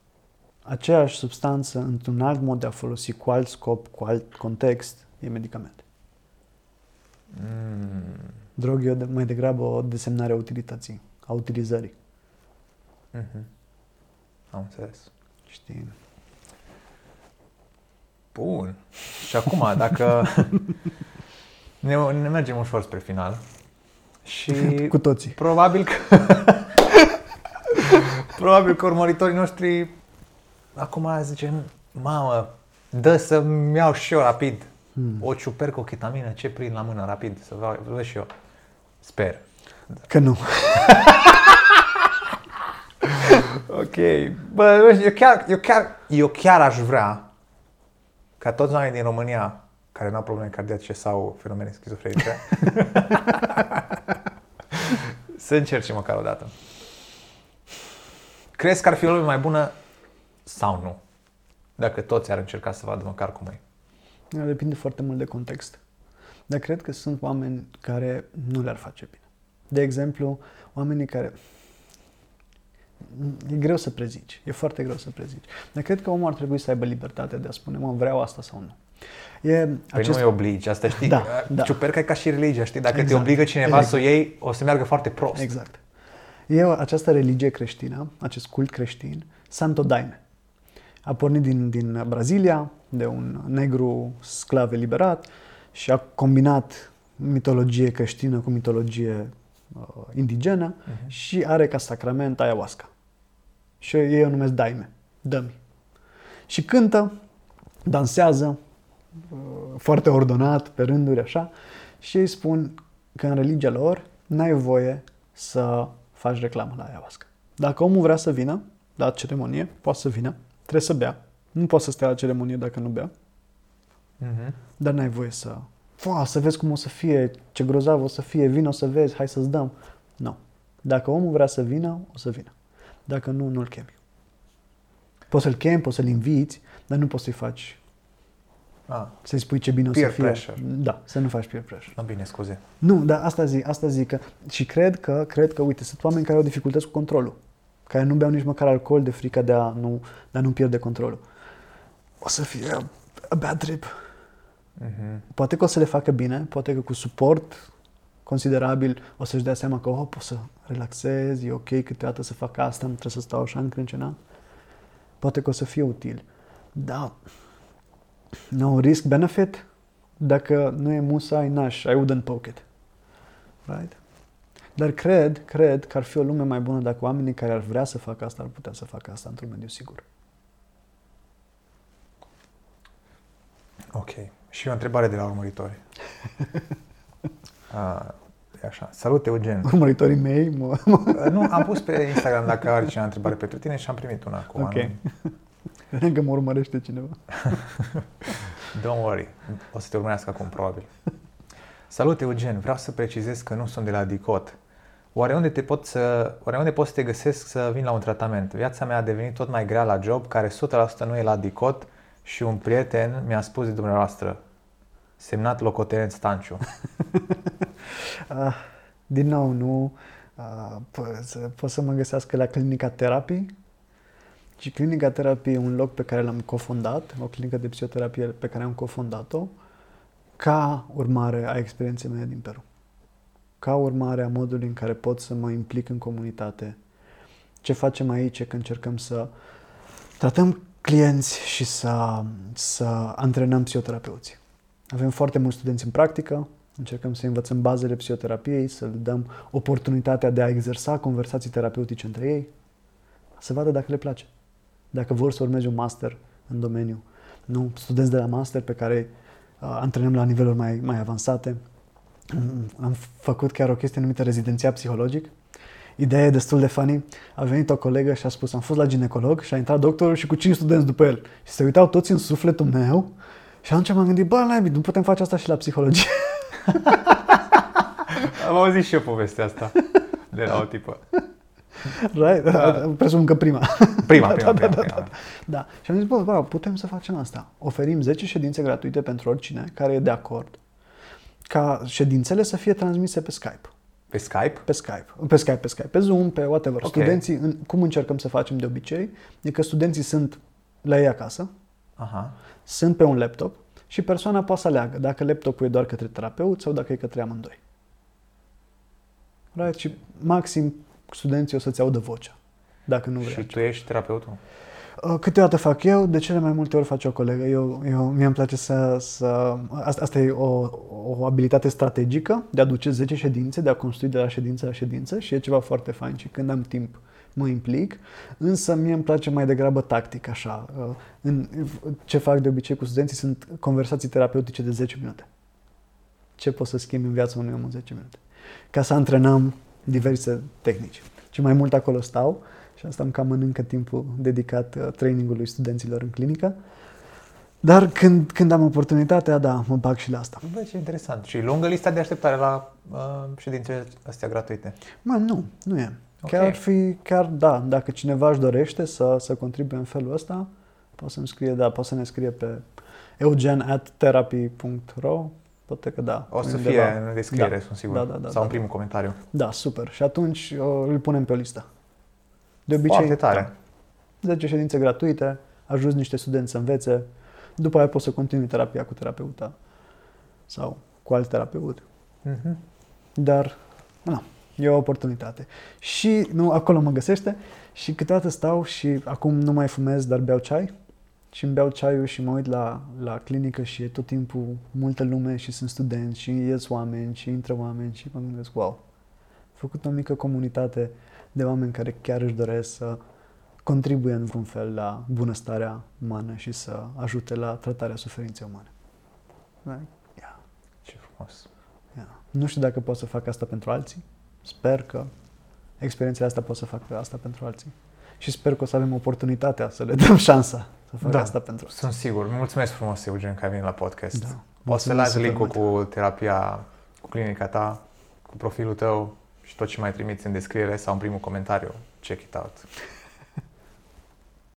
Aceeași substanță, într-un alt mod de a folosi, cu alt scop, cu alt context, e medicament. Mm. Drog e o de- mai degrabă o desemnare a utilității, a utilizării. Mhm. Am înțeles. Știi? Bun. Și acum, dacă ne, ne mergem ușor spre final și Cu toții. probabil că probabil că urmăritorii noștri acum zicem, mamă, dă să-mi iau și eu rapid Hmm. o ciupercă, o chitamină, ce prind la mână rapid, să vă văd și eu. Sper. Că nu. Ok. Bă, nu știu, eu chiar, eu chiar, eu chiar aș vrea ca toți oamenii din România care nu au probleme cardiace sau fenomene schizofrenice să încerce măcar o dată. Crezi că ar fi o lume mai bună sau nu? Dacă toți ar încerca să vadă măcar cum e. Depinde foarte mult de context. Dar cred că sunt oameni care nu le-ar face bine. De exemplu, oamenii care... E greu să prezici. E foarte greu să prezici. Dar cred că omul ar trebui să aibă libertatea de a spune, mă, vreau asta sau nu. E Păi acest... nu e obligi, asta știi. Da, da. Ciuperca e ca și religia, știi? Dacă te Exact. obligă cineva Exact. să o iei, o să meargă foarte prost. Exact. E o- această religie creștină, acest cult creștin, Santo Daime. A pornit din, din Brazilia, de un negru sclav eliberat și a combinat mitologie creștină cu mitologie uh, indigenă Mhm. și are ca sacrament ayahuasca. Și ei o numesc Daime, dămi. Și cântă, dansează, uh, foarte ordonat, pe rânduri, așa, și ei spun că în religia lor n-ai voie să faci reclamă la ayahuasca. Dacă omul vrea să vină la ceremonie, poate să vină, trebuie să bea. Nu poate să stea la ceremonie dacă nu bea, Mhm. dar n-ai voie să... Fua, să vezi cum o să fie, ce grozav o să fie, vino să vezi, hai să-ți dăm. Nu. Dacă omul vrea să vină, o să vină. Dacă nu, nu-l chemi. Poți să-l chemi, poți să-l inviți, dar nu poți să-i faci, Ah, să-i spui ce bine o Peer să fie. pressure. Da, să nu faci peer pressure. ah, bine, scuze. Nu, dar asta zic, asta zic că, și cred că, cred că, uite, sunt oameni care au dificultăți cu controlul, care nu beau nici măcar alcool de frica de a nu, de a nu pierde controlul. O să fie a, a bad trip. Mhm. Poate că o să le facă bine, poate că cu suport considerabil o să-și dea seama că, oh, pot să relaxez, e ok câteodată să fac asta, nu trebuie să stau așa încrâncenat. Poate că o să fie util. Da, no risk-benefit, dacă nu e musai, n-aș, I wouldn't poke it. Right? Dar cred, cred că ar fi o lume mai bună dacă oamenii care ar vrea să facă asta ar putea să facă asta într-un mediu sigur. Ok. Și o întrebare de la urmăritori. A, e așa. Salut, Eugen. Urmăritorii mei, mă, mă, nu, am pus pe Instagram dacă are cineva întrebare pentru tine și am primit una cu Ok. anul. Cred că mă urmărește cineva. Don't worry. O să te urmărească acum, probabil. Salut, Eugen. Vreau să precizez că nu sunt de la DICOT. Oare unde, te pot să, oare unde pot să te găsesc să vin la un tratament? Viața mea a devenit tot mai grea la job, care 100% nu e la DICOT și un prieten mi-a spus de dumneavoastră. Semnat locotenent Stanciu. Ah, din nou, nu ah, po- să- pot să mă găsească la Clinica Terapii. Și Clinica Terapie e un loc pe care l-am cofondat, o clinică de psihoterapie pe care am cofondat-o, ca urmare a experienței mele din Peru. Ca urmare a modului în care pot să mă implic în comunitate Ce facem aici e că încercăm să tratăm clienți și să, să antrenăm psihoterapeuții. Avem foarte mulți studenți în practică, încercăm să învățăm bazele psihoterapiei, să le dăm oportunitatea de a exersa conversații terapeutice între ei, să vadă dacă le place, dacă vor să urmeze un master în domeniu. Nu studenți de la master pe care uh, antrenăm la niveluri mai, mai avansate. Am făcut chiar o chestie numită rezidenția psihologic. Ideea e destul de funny. A venit o colegă și a spus, am fost la ginecolog și a intrat doctorul și cu cinci studenți după el. Și se uitau toți în sufletul meu și atunci m-am gândit, bă, naibii, nu putem face asta și la psihologie. Am auzit și eu povestea asta de la o tipă. Right? Da. Presupun că prima. Prima, da, prima, da, prima, da, prima. da, da. Și am zis, bă, bă, putem să facem asta. Oferim 10 ședințe gratuite pentru oricine care e de acord ca ședințele să fie transmise pe Skype. Pe Skype? Pe Skype, pe Skype, pe Skype, pe Zoom, pe whatever. Ok. Studenții, în, cum încercăm să facem de obicei, e că studenții sunt la ei acasă, Aha. sunt pe un laptop și persoana poate să aleagă dacă laptopul e doar către terapeut sau dacă e către amândoi. Right? Și maxim studenții o să-ți audă vocea, dacă nu vrei. Și tu ești terapeutul? Uh, Câteodată fac eu, de cele mai multe ori face o colegă. Eu, eu mie îmi place să... să asta, asta e o, o abilitate strategică de a duce 10 ședințe, de a construi de la ședință la ședință și e ceva foarte fain și când am timp mă implic, însă mie îmi place mai degrabă tactic, așa. Uh, În, ce fac de obicei cu studenții sunt conversații terapeutice de 10 minute. Ce poți să schimbi în viața unui om în 10 minute? Ca să antrenăm diverse tehnici. Și mai mult acolo stau și asta îmi cam mănâncă timpul dedicat uh, trainingului studenților în clinică. Dar când, când am oportunitatea, da, mă bag și la asta. Bă, ce interesant. Și lungă lista de așteptare la uh, ședințele astea gratuite. Mă, nu, nu e. Ok. Chiar ar fi, chiar da, dacă cineva își dorește să, să contribuie în felul ăsta, poate să-mi scrie, da, poate să ne scrie pe eugen.therapy.ro Poate că da. O să undeva. fie în descriere, Da. sunt sigur. Da, da, da, Sau da, în primul comentariu. Da, super. Și atunci o, îl punem pe o listă. De obicei, Foarte tare. Da. 10 ședințe gratuite, ajuți niște studenți să învețe, după aia poți să continui terapia cu terapeuta sau cu alt terapeut. Mhm. Dar, nu, e o oportunitate. Și, nu, acolo mă găsește și câteodată stau și acum nu mai fumez, dar beau ceai și îmi beau ceaiul și mă uit la, la clinică și e tot timpul multă lume și sunt studenți și ies oameni și intră oameni și mă gândesc, wow, am făcut o mică comunitate de oameni care chiar își doresc să contribuie în vreun fel la bunăstarea umană și să ajute la tratarea suferinței umane. Like, yeah. Ce frumos. Yeah. Nu știu dacă pot să fac asta pentru alții. Sper că experiențele astea pot să fac asta pentru alții. Și sper că o să avem oportunitatea să le dăm șansa să facă Da. asta pentru alții. Sunt sigur. Mulțumesc frumos, Eugen, că ai venit la podcast. Da. Poți să Mulțumesc lași super link-ul mult. cu terapia, cu clinica ta, cu profilul tău și tot ce mai trimiți în descriere sau în primul comentariu. Check it out.